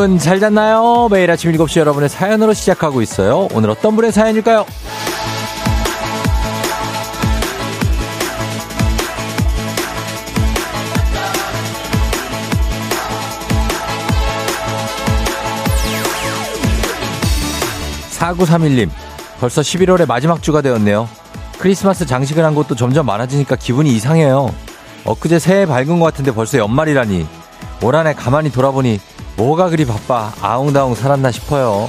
여러분 잘 잤나요? 매일 아침 7시 여러분의 사연으로 시작하고 있어요. 오늘 어떤 분의 사연일까요? 4931님, 벌써 11월의 마지막 주가 되었네요. 크리스마스 장식을 한 곳도 점점 많아지니까 기분이 이상해요. 엊그제 새해 밝은 것 같은데 벌써 연말이라니. 올 한해 가만히 돌아보니 뭐가 그리 바빠 아웅다웅 살았나 싶어요.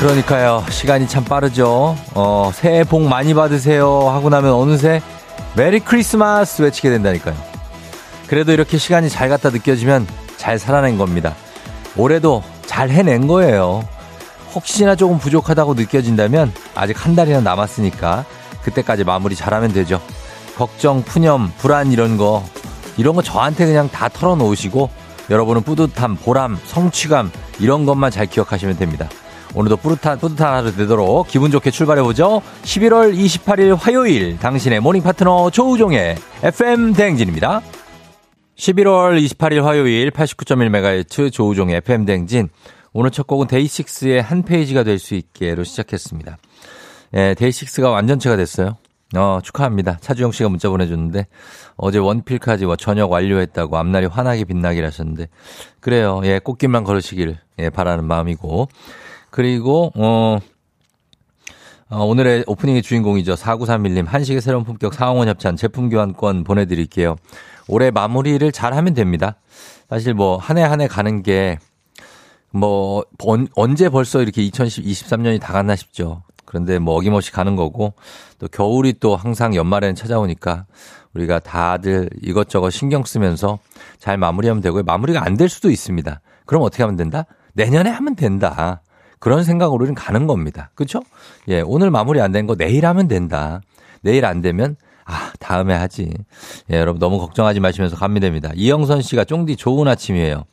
그러니까요. 시간이 참 빠르죠. 어, 새해 복 많이 받으세요. 하고 나면 어느새 메리 크리스마스 외치게 된다니까요. 그래도 이렇게 시간이 잘 갔다 느껴지면 잘 살아낸 겁니다. 올해도 잘 해낸 거예요. 혹시나 조금 부족하다고 느껴진다면 아직 한 달이나 남았으니까 그때까지 마무리 잘하면 되죠. 걱정, 푸념, 불안 이런 거 이런 거 저한테 그냥 다 털어놓으시고 여러분은 뿌듯함, 보람, 성취감 이런 것만 잘 기억하시면 됩니다. 오늘도 뿌듯한, 뿌듯한 하루 되도록 기분 좋게 출발해 보죠. 11월 28일 화요일 당신의 모닝 파트너 조우종의 FM 대행진입니다. 11월 28일 화요일 89.1MHz 조우종의 FM 대행진 오늘 첫 곡은 데이식스의 한 페이지가 될 수 있게로 시작했습니다. 예, 데이식스가 완전체가 됐어요. 어, 축하합니다. 차주영 씨가 문자 보내줬는데, 어제 원필까지 뭐 저녁 완료했다고 앞날이 환하게 빛나길 하셨는데, 그래요. 예, 꽃길만 걸으시길, 예, 바라는 마음이고. 그리고, 어, 어, 오늘의 오프닝의 주인공이죠. 4931님, 한식의 새로운 품격 상황원 협찬 제품 교환권 보내드릴게요. 올해 마무리를 잘 하면 됩니다. 사실 뭐, 한 해 한 해 가는 게, 뭐 언제 벌써 이렇게 2023년이 다 갔나 싶죠. 그런데 뭐 어김없이 가는 거고 또 겨울이 또 항상 연말에는 찾아오니까 우리가 다들 이것저것 신경 쓰면서 잘 마무리하면 되고요. 마무리가 안 될 수도 있습니다. 그럼 어떻게 하면 된다? 내년에 하면 된다. 그런 생각으로 우리는 가는 겁니다. 그렇죠? 예, 오늘 마무리 안 된 거 내일 하면 된다. 내일 안 되면 아, 다음에 하지. 예, 여러분 너무 걱정하지 마시면서 가면 됩니다. 이영선 씨가 쫑디 좋은 아침이에요.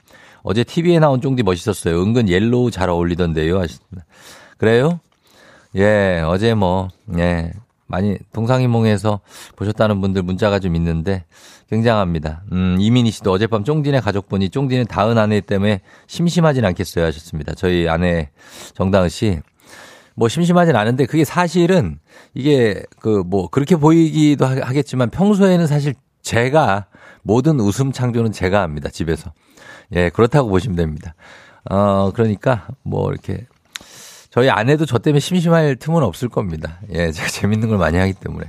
어제 TV에 나온 쫑디 멋있었어요. 은근 yellow 잘 어울리던데요. 하셨습니다. 그래요? 예, 어제 뭐, 예, 많이 동상이몽에서 보셨다는 분들 문자가 좀 있는데 굉장합니다. 음, 이민희 씨도 어젯밤 쫑디네 가족분이 쫑디는 다은 아내 때문에 심심하진 않겠어요 하셨습니다. 저희 아내 정다은 씨. 뭐 심심하진 않은데 그게 사실은 이게 그 뭐 그렇게 보이기도 하겠지만 평소에는 사실 제가 모든 웃음 창조는 제가 합니다. 집에서. 예, 그렇다고 보시면 됩니다. 어, 그러니까 뭐 이렇게 저희 아내도 저 때문에 심심할 틈은 없을 겁니다. 예, 제가 재밌는 걸 많이 하기 때문에.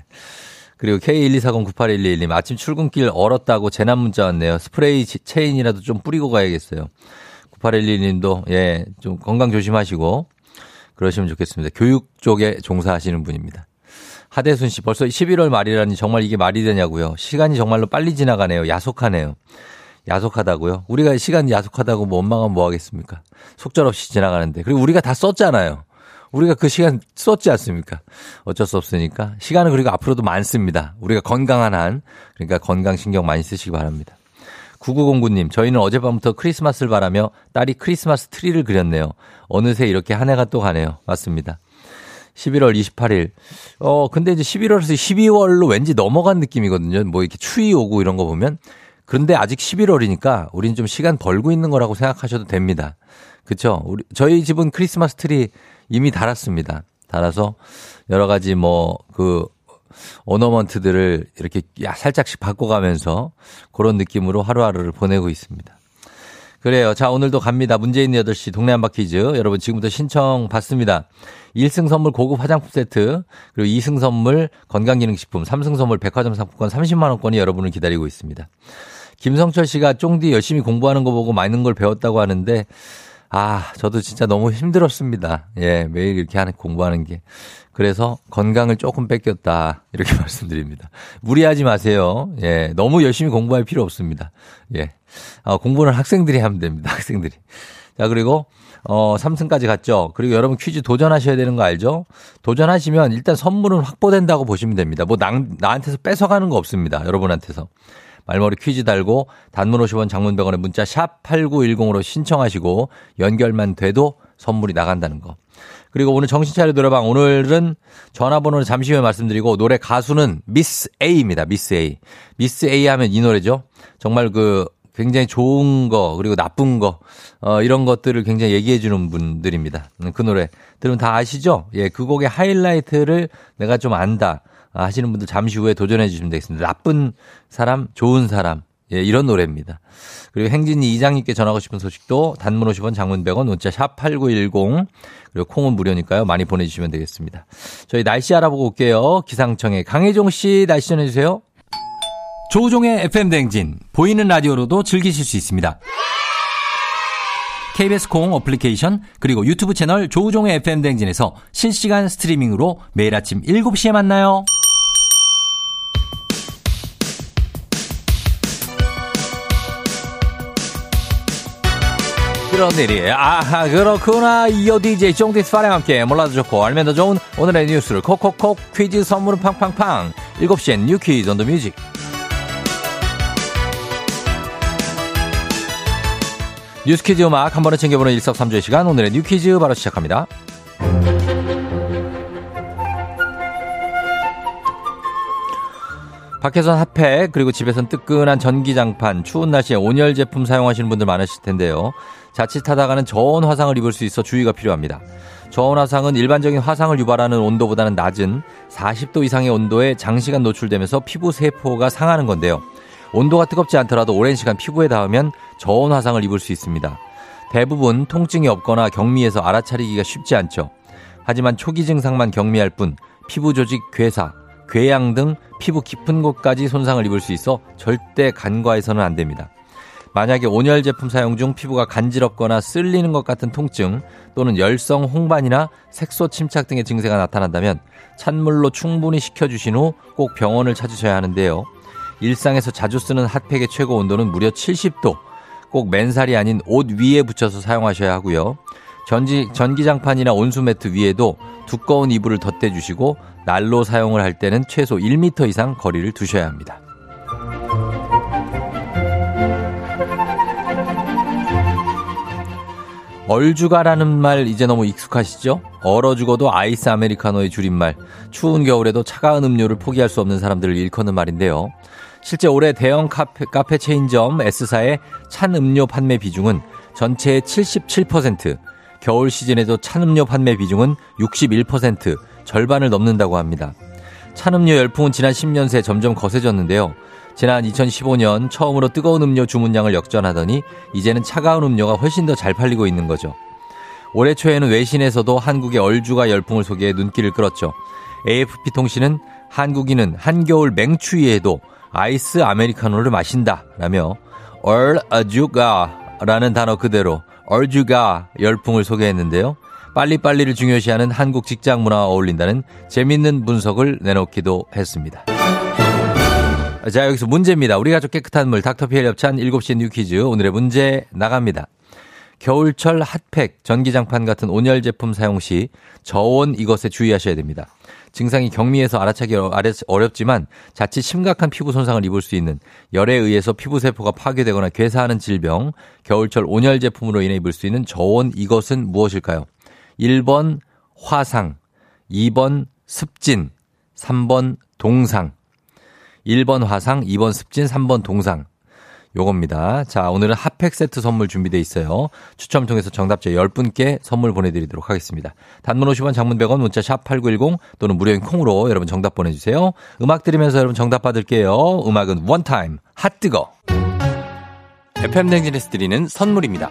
그리고 K124098111님 아침 출근길 얼었다고 재난 문자 왔네요. 스프레이 체인이라도 좀 뿌리고 가야겠어요. 9811님도 예, 좀 건강 조심하시고 그러시면 좋겠습니다. 교육 쪽에 종사하시는 분입니다. 하대순 씨 벌써 11월 말이라니 정말 이게 말이 되냐고요. 시간이 정말로 빨리 지나가네요. 야속하네요. 야속하다고요? 우리가 시간 야속하다고 뭐 원망하면 뭐 하겠습니까? 속절없이 지나가는데. 그리고 우리가 다 썼잖아요. 우리가 그 시간 썼지 않습니까? 어쩔 수 없으니까. 시간은 그리고 앞으로도 많습니다. 우리가 건강한 한. 그러니까 건강 신경 많이 쓰시기 바랍니다. 9909님, 저희는 어젯밤부터 크리스마스를 바라며 딸이 크리스마스 트리를 그렸네요. 어느새 이렇게 한 해가 또 가네요. 맞습니다. 11월 28일. 어, 근데 이제 11월에서 12월로 왠지 넘어간 느낌이거든요. 뭐 이렇게 추위 오고 이런 거 보면. 그런데 아직 11월이니까 우리는 좀 시간 벌고 있는 거라고 생각하셔도 됩니다. 그쵸? 우리, 저희 집은 크리스마스 트리 이미 달았습니다. 달아서 여러 가지 뭐, 그, 오너먼트들을 이렇게 살짝씩 바꿔가면서 그런 느낌으로 하루하루를 보내고 있습니다. 그래요. 자, 오늘도 갑니다. 있는 8시 동네 한바 퀴즈. 여러분 지금부터 신청 받습니다. 1승 선물 고급 화장품 세트, 그리고 2승 선물 건강기능식품, 3승 선물 백화점 상품권 30만원권이 여러분을 기다리고 있습니다. 김성철 씨가 쫑디 열심히 공부하는 거 보고 많은 걸 배웠다고 하는데 아, 저도 진짜 너무 힘들었습니다. 예, 매일 이렇게 하는 공부하는 게. 그래서 건강을 조금 뺏겼다. 이렇게 말씀드립니다. 무리하지 마세요. 예, 너무 열심히 공부할 필요 없습니다. 예. 아, 공부는 학생들이 하면 됩니다. 학생들이. 자, 그리고 어, 3승까지 갔죠. 그리고 여러분 퀴즈 도전하셔야 되는 거 알죠? 도전하시면 일단 선물은 확보된다고 보시면 됩니다. 뭐 나, 나한테서 뺏어가는 거 없습니다. 여러분한테서. 말머리 퀴즈 달고 단문 50원 장문 100원에 문자 샵 8910으로 신청하시고 연결만 돼도 선물이 나간다는 거. 그리고 오늘 정신차려 노래방 오늘은 전화번호는 잠시 후에 말씀드리고 노래 가수는 미스 A입니다. 미스 A. 미스 A 하면 이 노래죠. 정말 그 굉장히 좋은 거 그리고 나쁜 거 어, 이런 것들을 굉장히 얘기해 주는 분들입니다. 음, 그 노래 들으면 다 아시죠? 예, 그 곡의 하이라이트를 내가 좀 안다 하시는 분들 잠시 후에 도전해 주시면 되겠습니다. 나쁜 사람, 좋은 사람 예, 이런 노래입니다. 그리고 행진이 이장님께 전하고 싶은 소식도 단문 50원 장문 100원 문자 샵 8910 그리고 콩은 무료니까요. 많이 보내주시면 되겠습니다. 저희 날씨 알아보고 올게요. 기상청의 강혜종 씨 날씨 전해주세요. 조우종의 FM 대행진 보이는 라디오로도 즐기실 수 있습니다. KBS 콩 어플리케이션 그리고 유튜브 채널 조우종의 FM 대행진에서 실시간 스트리밍으로 매일 아침 7시에 만나요. 그런 일이. 아하 그렇구나. 이어 DJ 쫑디스 파랑 함께 몰라도 좋고 알면 더 좋은 오늘의 뉴스를 콕콕콕 퀴즈 선물은 팡팡팡. 7시엔 뉴 퀴즈 온 더 뮤직. 뉴스 퀴즈 음악 한 번에 챙겨보는 일석삼조의 시간. 오늘의 뉴 퀴즈 바로 시작합니다. 밖에선 핫팩 그리고 집에선 뜨끈한 전기장판 추운 날씨에 온열 제품 사용하시는 분들 많으실 텐데요. 자칫하다가는 저온 화상을 입을 수 있어 주의가 필요합니다. 저온 화상은 일반적인 화상을 유발하는 온도보다는 낮은 40도 이상의 온도에 장시간 노출되면서 피부 세포가 상하는 건데요. 온도가 뜨겁지 않더라도 오랜 시간 피부에 닿으면 저온 화상을 입을 수 있습니다. 대부분 통증이 없거나 경미해서 알아차리기가 쉽지 않죠. 하지만 초기 증상만 경미할 뿐 피부 조직 괴사, 궤양 등 피부 깊은 곳까지 손상을 입을 수 있어 절대 간과해서는 안 됩니다. 만약에 온열 제품 사용 중 피부가 간지럽거나 쓸리는 것 같은 통증 또는 열성 홍반이나 색소 침착 등의 증세가 나타난다면 찬물로 충분히 식혀주신 후 꼭 병원을 찾으셔야 하는데요. 일상에서 자주 쓰는 핫팩의 최고 온도는 무려 70도. 꼭 맨살이 아닌 옷 위에 붙여서 사용하셔야 하고요. 전지, 전기장판이나 온수매트 위에도 두꺼운 이불을 덧대주시고 날로 사용을 할 때는 최소 1m 이상 거리를 두셔야 합니다. 얼주가라는 말 이제 너무 익숙하시죠? 얼어 죽어도 아이스 아메리카노의 줄임말. 추운 겨울에도 차가운 음료를 포기할 수 없는 사람들을 일컫는 말인데요. 실제 올해 대형 카페, 카페 체인점 S사의 찬 음료 판매 비중은 전체의 77%, 겨울 시즌에도 찬 음료 판매 비중은 61%, 절반을 넘는다고 합니다. 찬 음료 열풍은 지난 10년 새 점점 거세졌는데요. 지난 2015년 처음으로 뜨거운 음료 주문량을 역전하더니 이제는 차가운 음료가 훨씬 더 잘 팔리고 있는 거죠. 올해 초에는 외신에서도 한국의 얼주가 열풍을 소개해 눈길을 끌었죠. AFP 통신은 한국인은 한겨울 맹추위에도 아이스 아메리카노를 마신다 라며 얼주가라는 단어 그대로 얼주가 열풍을 소개했는데요. 빨리빨리를 중요시하는 한국 직장 문화와 어울린다는 재밌는 분석을 내놓기도 했습니다. 자, 여기서 문제입니다. 우리 가족 깨끗한 물 닥터피엘 협찬 7시 뉴 퀴즈. 오늘의 문제 나갑니다. 겨울철 핫팩, 전기장판 같은 온열 제품 사용 시 저온 이것에 주의하셔야 됩니다. 증상이 경미해서 알아차리기 어렵지만 자칫 심각한 피부 손상을 입을 수 있는 열에 의해서 피부 세포가 파괴되거나 괴사하는 질병, 겨울철 온열 제품으로 인해 입을 수 있는 저온 이것은 무엇일까요? 1번 화상, 2번 습진, 3번 동상. 1번 화상, 2번 습진, 3번 동상. 요겁니다. 자, 오늘은 핫팩 세트 선물 준비돼 있어요. 추첨 통해서 정답자 10분께 선물 보내드리도록 하겠습니다. 단문 50원, 장문 100원, 문자 샵 8910 또는 무료인 콩으로 여러분 정답 보내주세요. 음악 들으면서 여러분 정답 받을게요. 음악은 원타임, 핫뜨거. FM 댕진에스 드리는 선물입니다.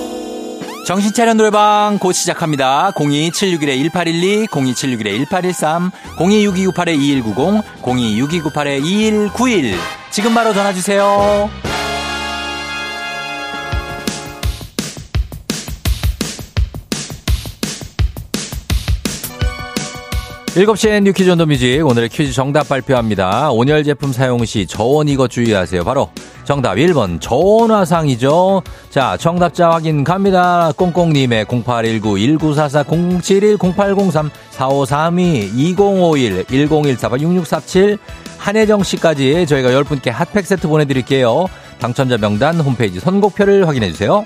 정신차려 노래방 곧 시작합니다. 02761-1812, 02761-1813, 026298-2190, 026298-2191. 지금 바로 전화주세요. 7시엔 뉴퀴즈 온더 뮤직 오늘의 퀴즈 정답 발표합니다. 온열 제품 사용 시 저온 이거 주의하세요. 바로 정답 1번 저온화상이죠. 자 정답자 확인 갑니다. 꽁꽁님의 0819-1944-07-0803-4532-2051-1014-6647 한혜정 씨까지 저희가 10분께 핫팩 세트 보내드릴게요. 당첨자 명단 홈페이지 선곡표를 확인해주세요.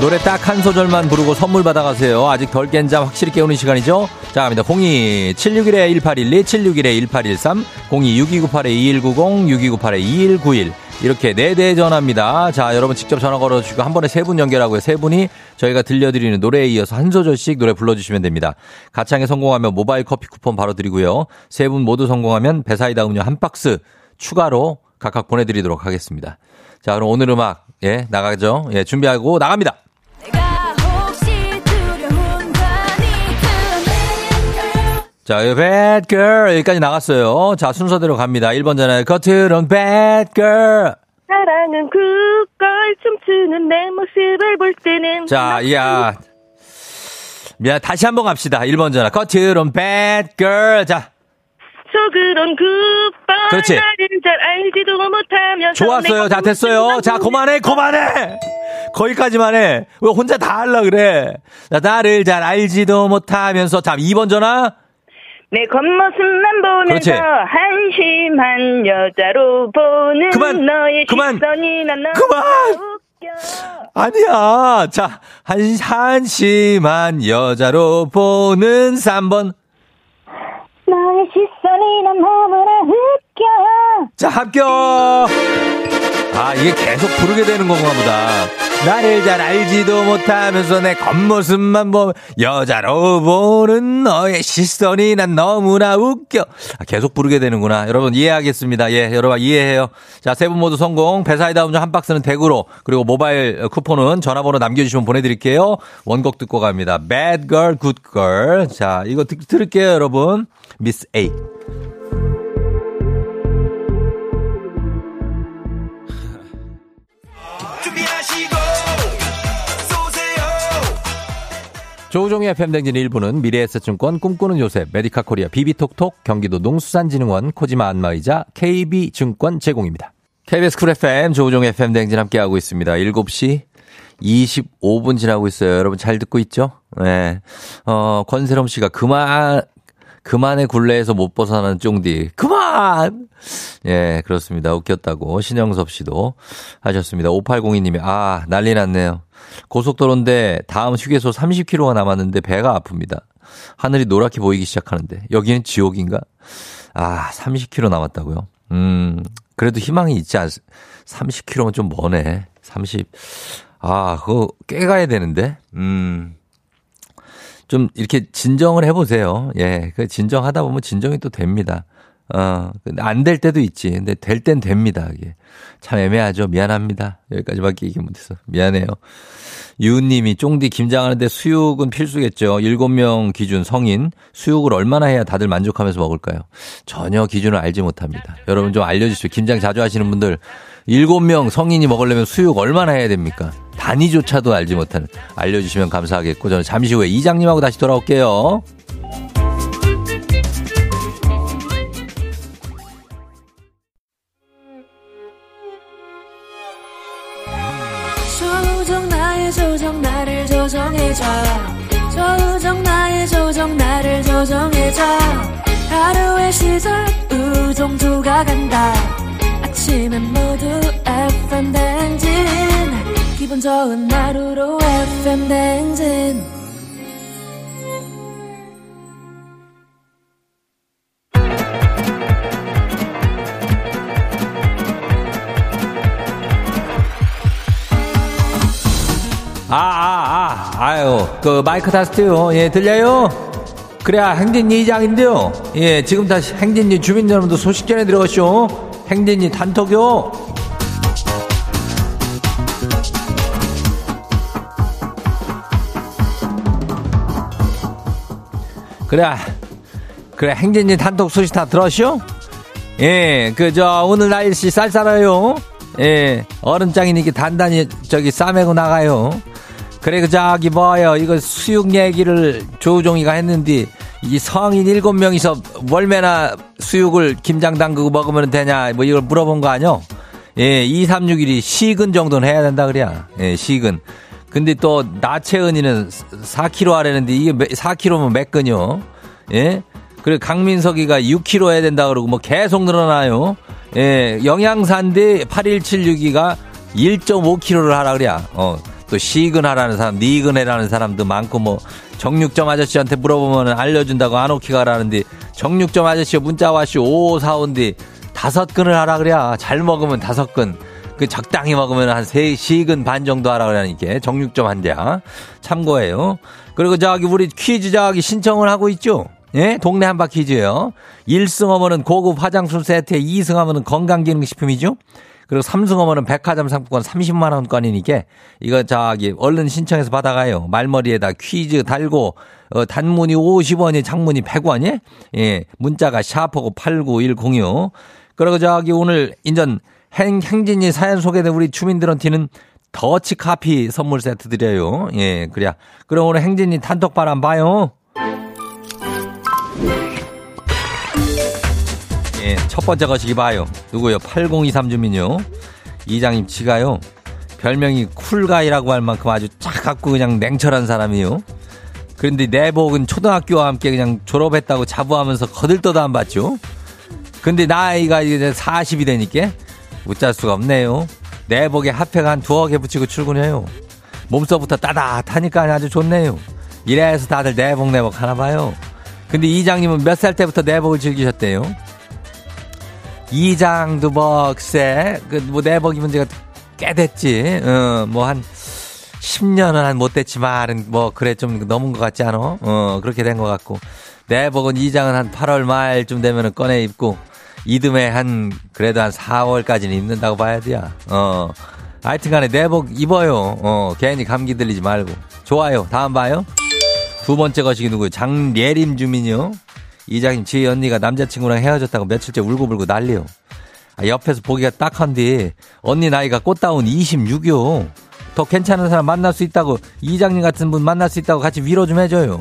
노래 딱 한 소절만 부르고 선물 받아가세요. 아직 덜 깬 잠 확실히 깨우는 시간이죠. 자, 갑니다. 02-761-1812, 761-1813, 02-6298-2190, 6298-2191. 이렇게 네 대 전화입니다. 자, 여러분 직접 전화 걸어주시고 한 번에 세 분 연결하고요. 세 분이 저희가 들려드리는 노래에 이어서 한 소절씩 노래 불러주시면 됩니다. 가창에 성공하면 모바일 커피 쿠폰 바로 드리고요. 세 분 모두 성공하면 배사이다 음료 한 박스 추가로 각각 보내드리도록 하겠습니다. 자, 그럼 오늘 음악, 예, 나가죠. 예, 준비하고 나갑니다. 자, bad girl 여기까지 나갔어요. 자, 순서대로 갑니다. 1번 전에 겉으론 bad girl. 사랑은 그걸 춤추는 내 모습을 볼 때는 자, 야. 미안, 다시 한번 갑시다. 1번 전화. 겉으론 bad girl. 자. 속으론 굿바이 그렇지. 잘 알지도 못하면서 좋았어요. 자, 됐어요. 자, 그만해, 그만해! 거기까지만 해. 왜 혼자 다 하려 그래? 자, 나를 잘 알지도 못하면서. 자, 2번 전화. 내 겉모습만 보면서 그렇지. 한심한 여자로 보는 그만! 너의 그만! 시선이 난 너무 그만! 웃겨 아니야. 자, 한, 한심한 여자로 보는 3번. 너의 시선이 난 너무나 웃겨 자, 합격! 아, 이게 계속 부르게 되는 건가 보다. 나를 잘 알지도 못하면서 내 겉모습만 보면 여자로 보는 너의 시선이 난 너무나 웃겨. 아, 계속 부르게 되는구나. 여러분 이해하겠습니다. 예, 여러분 이해해요. 자, 세 분 모두 성공. 배사이다 음료 한 박스는 댁으로 그리고 모바일 쿠폰은 전화번호 남겨주시면 보내드릴게요. 원곡 듣고 갑니다. Bad Girl, Good Girl. 자, 이거 듣, 들을게요, 여러분. 미스 A. 조우종의 FM댕진 일부는 미래에셋증권 꿈꾸는 요셉, 메디카 코리아 비비톡톡, 경기도 농수산진흥원, 코지마 안마의자, KB증권 제공입니다. KBS 쿨 FM 조우종의 FM댕진 함께하고 있습니다. 7시 25분 지나고 있어요. 여러분 잘 듣고 있죠? 네. 어, 권세롬 씨가 그만, 그만의 굴레에서 못 벗어나는 쫑디. 그만! 예, 그렇습니다. 웃겼다고. 신영섭 씨도 하셨습니다. 5802님이, 아, 난리 났네요. 고속도로인데 다음 휴게소 30km가 남았는데 배가 아픕니다. 하늘이 노랗게 보이기 시작하는데 여기는 지옥인가? 아, 30km 남았다고요? 음, 그래도 희망이 있지 않, 30km면 좀 머네. 30. 아, 그거 깨 가야 되는데? 음. 좀 이렇게 진정을 해보세요. 예, 그 진정하다 보면 진정이 또 됩니다. 어, 근데 안될 때도 있지. 근데 될 땐 됩니다. 이게. 참 애매하죠. 미안합니다. 여기까지밖에 얘기 못해서. 미안해요. 유은님이 쫑디 김장하는데 수육은 필수겠죠. 일곱 명 기준 성인 수육을 얼마나 해야 다들 만족하면서 먹을까요? 전혀 기준을 알지 못합니다. 여러분 좀 알려주시죠. 김장 자주 하시는 분들 일곱 명 성인이 먹으려면 수육 얼마나 해야 됩니까? 단위조차도 알지 못하는 알려주시면 감사하겠고 저는 잠시 후에 이장님하고 다시 돌아올게요. 조정 나의 조정 나를 조정해줘 조정 나의 조정 나를 조정해줘 하루의 시절 우정조가 간다 아침엔 모두 FM 댕진 기분 좋은 하루로 FM 댕진 아, 아, 아, 아유, 그 마이크 테스트요. 예, 들려요? 그래야 행진이 이장인데요. 예, 지금 다시 행진이 주민 여러분들 소식 전해 들어가시오. 행진이 단톡요. 그래, 그래, 행진이 단톡 소식 다 들었쇼? 예, 그, 저, 오늘 날씨 쌀쌀해요. 예, 얼음장이니까 단단히 저기 싸매고 나가요. 그래, 그, 저기, 뭐요. 이거 수육 얘기를 조우종이가 했는데, 이 성인 일곱 명이서 월매나 수육을 김장 담그고 먹으면 되냐, 뭐 이걸 물어본 거 아니요? 예, 2, 3, 6일이 시근 정도는 해야 된다 그래야. 예, 시근. 근데 또 나채은이는 4kg 하라는데 이게 4kg면 몇 근요? 예? 그리고 강민석이가 6kg 해야 된다 그러고 뭐 계속 늘어나요. 예, 영양사인데 8176이가 1.5kg를 하라 그래야. 어, 또 시근하라는 사람, 니근 해라는 사람도 많고 뭐 정육점 아저씨한테 물어보면 알려준다고 안 오키 가 라는데 정육점 아저씨 문자 와시 5545인데 다섯 근을 하라 그래야. 잘 먹으면 다섯 근. 그 적당히 먹으면 한 세 시근 반 정도 하라 그러니까 정육점 한 대야. 참고해요. 그리고 저기 우리 퀴즈 저기 신청을 하고 있죠. 예? 동네 한바 퀴즈예요. 1승 하면은 고급 화장품 세트에 2승 하면은 건강기능식품이죠. 그리고 3승 하면은 백화점 상품권 30만 원권이니까 이거 저기 얼른 신청해서 받아가요. 말머리에다 퀴즈 달고 어, 단문이 50원이 장문이 100원이 예. 문자가 샤프고 89106 그리고 저기 오늘 인전 행, 행진이 사연 소개된 우리 주민들한테는 더치 카피 선물 세트 드려요. 예, 그래야. 그럼 오늘 행진이 단톡바람 봐요. 예, 첫 번째 거시기 봐요. 누구요? 8023 주민요. 이장님 치가요. 별명이 쿨가이라고 할 만큼 아주 쫙 갖고 그냥 냉철한 사람이요. 그런데 내복은 초등학교와 함께 그냥 졸업했다고 자부하면서 거들떠도 안 받죠. 근데 나이가 이제 40이 되니까 웃잘 수가 없네요. 내복에 핫팩 한 두어 개 붙이고 출근해요. 몸서부터 따뜻하니까 아주 좋네요. 이래서 다들 내복 내복 하나 봐요. 근데 이장님은 몇 살 때부터 내복을 즐기셨대요? 이장도 뭐, 글쎄, 그, 뭐, 내복이 문제가 꽤 됐지. 어, 뭐, 한, 10년은 한 못 됐지만, 뭐, 그래, 좀 넘은 것 같지 않아? 어, 그렇게 된 것 같고. 내복은 이장은 한 8월 말쯤 되면은 꺼내 입고, 이듬해 한, 그래도 한 4월까지는 입는다고 봐야 돼요. 어. 하여튼 간에 내복 입어요. 어, 괜히 감기 들리지 말고. 좋아요. 다음 봐요. 두 번째 거시기 누구요? 장예림 주민이요. 이장님, 제 언니가 남자친구랑 헤어졌다고 며칠째 울고불고 난리요. 아, 옆에서 보기가 딱한데 언니 나이가 꽃다운 26이요. 더 괜찮은 사람 만날 수 있다고 이장님 같은 분 만날 수 있다고 같이 위로 좀 해줘요.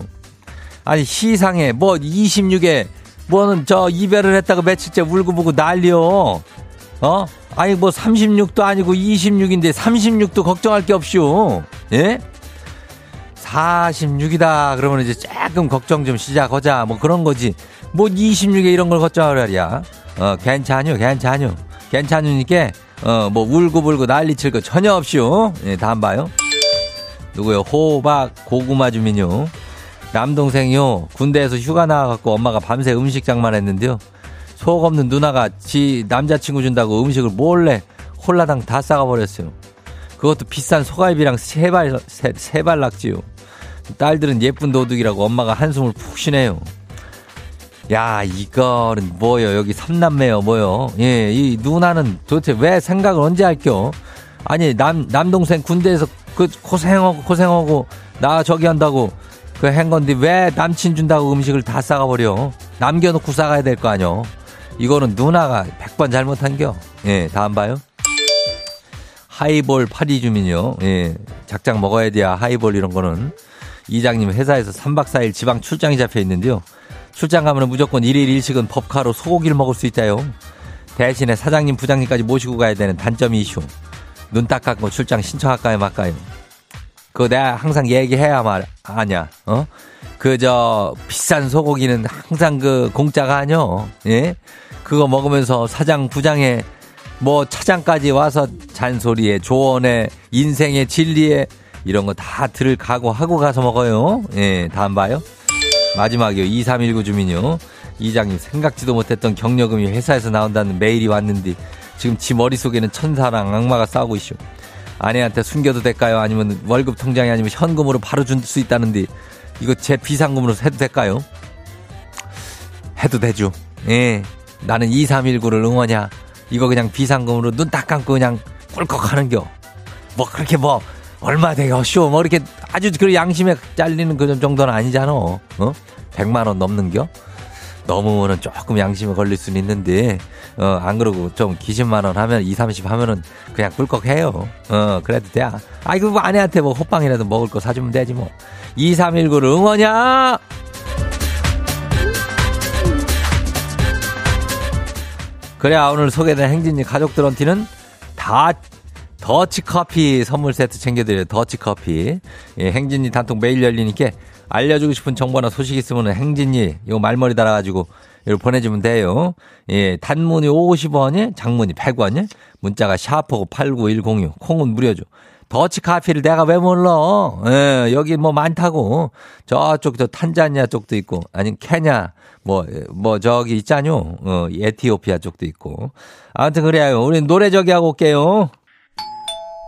아니 시상에 뭐 26에 뭐는 저 이별을 했다고 며칠째 울고불고 난리요. 어? 아니 뭐 36도 아니고 26인데 36도 걱정할 게 없쇼. 예? 46이다. 그러면 이제 조금 걱정 좀 시작하자. 뭐 그런 거지. 뭐 26에 이런 걸 걱정하려 하랴. 어, 괜찮요, 괜찮요. 괜찮으니까, 어, 뭐 울고불고 난리 칠 거 전혀 없이요. 예, 다음 봐요. 누구요? 호박, 고구마 주민요. 남동생이요. 군대에서 휴가 나와갖고 엄마가 밤새 음식 장만했는데요. 속 없는 누나가 지 남자친구 준다고 음식을 몰래 홀라당 다 싸가버렸어요. 그것도 비싼 소갈비랑 세발, 세, 세발 낙지요. 딸들은 예쁜 도둑이라고 엄마가 한숨을 푹 쉬네요. 야, 이거는 뭐요? 여기 삼남매요, 뭐요? 예, 이 누나는 도대체 왜 생각을 언제 할겨? 아니, 남, 남동생 군대에서 그 고생하고, 고생하고, 나 저기 한다고 그한 건데 왜 남친 준다고 음식을 다 싸가버려? 남겨놓고 싸가야 될 거 아니요? 이거는 누나가 100번 잘못한겨. 예, 다음 봐요. 하이볼 파리 주민요. 예, 작작 먹어야 돼야 하이볼 이런 거는. 이장님 회사에서 3박 4일 지방 출장이 잡혀 있는데요. 출장 가면 무조건 1일 1식은 법카로 소고기를 먹을 수 있다요. 대신에 사장님, 부장님까지 모시고 가야 되는 단점이 이슈. 눈 딱 감고 출장 신청할까요, 말까요? 그거 내가 항상 얘기해야 말, 아냐, 어? 그, 저, 비싼 소고기는 항상 그 공짜가 아니요. 예? 그거 먹으면서 사장, 부장의 뭐 차장까지 와서 잔소리에 조언에 인생의 진리에 이런 거 다 들을 각오하고 가서 먹어요. 예, 다음 봐요. 마지막이요. 2319 주민요. 이장님 생각지도 못했던 경력금이 회사에서 나온다는 메일이 왔는데 지금 지 머릿속에는 천사랑 악마가 싸우고 있쇼. 아내한테 숨겨도 될까요? 아니면 월급 통장에 아니면 현금으로 바로 줄 수 있다는데 이거 제 비상금으로 해도 될까요? 해도 되죠. 예. 나는 2319를 응원이야. 이거 그냥 비상금으로 눈 딱 감고 그냥 꿀꺽 하는겨. 뭐 그렇게 뭐 얼마 돼요 쇼. 뭐 이렇게 아주 그 양심에 잘리는 그 정도는 아니잖아. 어? 100만 원 넘는겨? 넘으면은 조금 양심에 걸릴 수는 있는데, 어, 안 그러고 좀 기십만 원 하면, 2, 30 하면은 그냥 꿀꺽 해요. 어, 그래도 돼. 아이고, 뭐 아내한테 뭐 호빵이라도 먹을 거 사주면 되지 뭐. 2319를 응원이야! 그래야 오늘 소개된 행진이 가족들한테는 다 더치 커피 선물 세트 챙겨드려요. 더치 커피. 예, 행진이 단톡 매일 열리니까 알려주고 싶은 정보나 소식 있으면 행진이 요 말머리 달아가지고 이거 보내주면 돼요. 예, 단문이 50원이, 장문이 100원이, 문자가 샤프고 89106, 콩은 무료죠. 더치 커피를 내가 왜 몰라? 예, 여기 뭐 많다고. 저쪽 저 탄자니아 쪽도 있고, 아니 케냐, 뭐, 뭐 저기 있잖요. 어, 에티오피아 쪽도 있고. 아무튼 그래요. 우리 노래 저기 하고 올게요.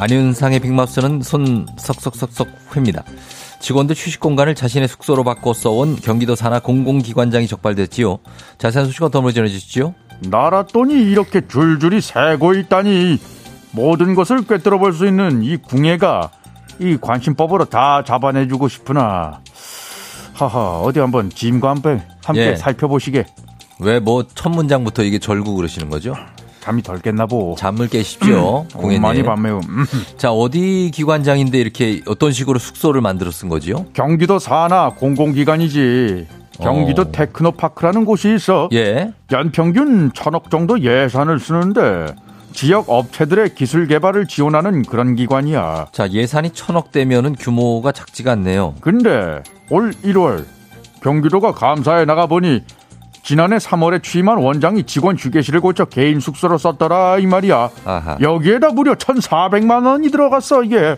안윤상의 빅마우스는 손 석석석석 회입니다. 직원들 휴식 공간을 자신의 숙소로 바꿔 써온 경기도 산하 공공기관장이 적발됐지요. 자세한 소식 어떤 분이 전해주시죠? 나라 돈이 이렇게 줄줄이 새고 있다니 모든 것을 꿰뚫어 볼 수 있는 이 궁예가 이 관심법으로 다 잡아내주고 싶으나 하하 어디 한번 짐과 함께 함께 예. 살펴보시게 왜 뭐 첫 문장부터 이게 절구 그러시는 거죠? 잠이 덜 깼나 보. 잠을 깨십시오. 어, 공예님. 많이 밤매요. 음. 자 어디 기관장인데 이렇게 어떤 식으로 숙소를 만들어 쓴 거지요? 경기도 산하 공공기관이지. 경기도 어. 테크노파크라는 곳이 있어. 예. 연평균 천억 정도 예산을 쓰는데 지역 업체들의 기술 개발을 지원하는 그런 기관이야. 자 예산이 천억 대면은 규모가 작지가 않네요. 근데 올 1월 경기도가 감사에 나가 보니 지난해 3월에 취임한 원장이 직원 휴게실을 고쳐 개인 숙소로 썼더라 이 말이야. 아하. 여기에다 무려 1,400만 원이 들어갔어 이게.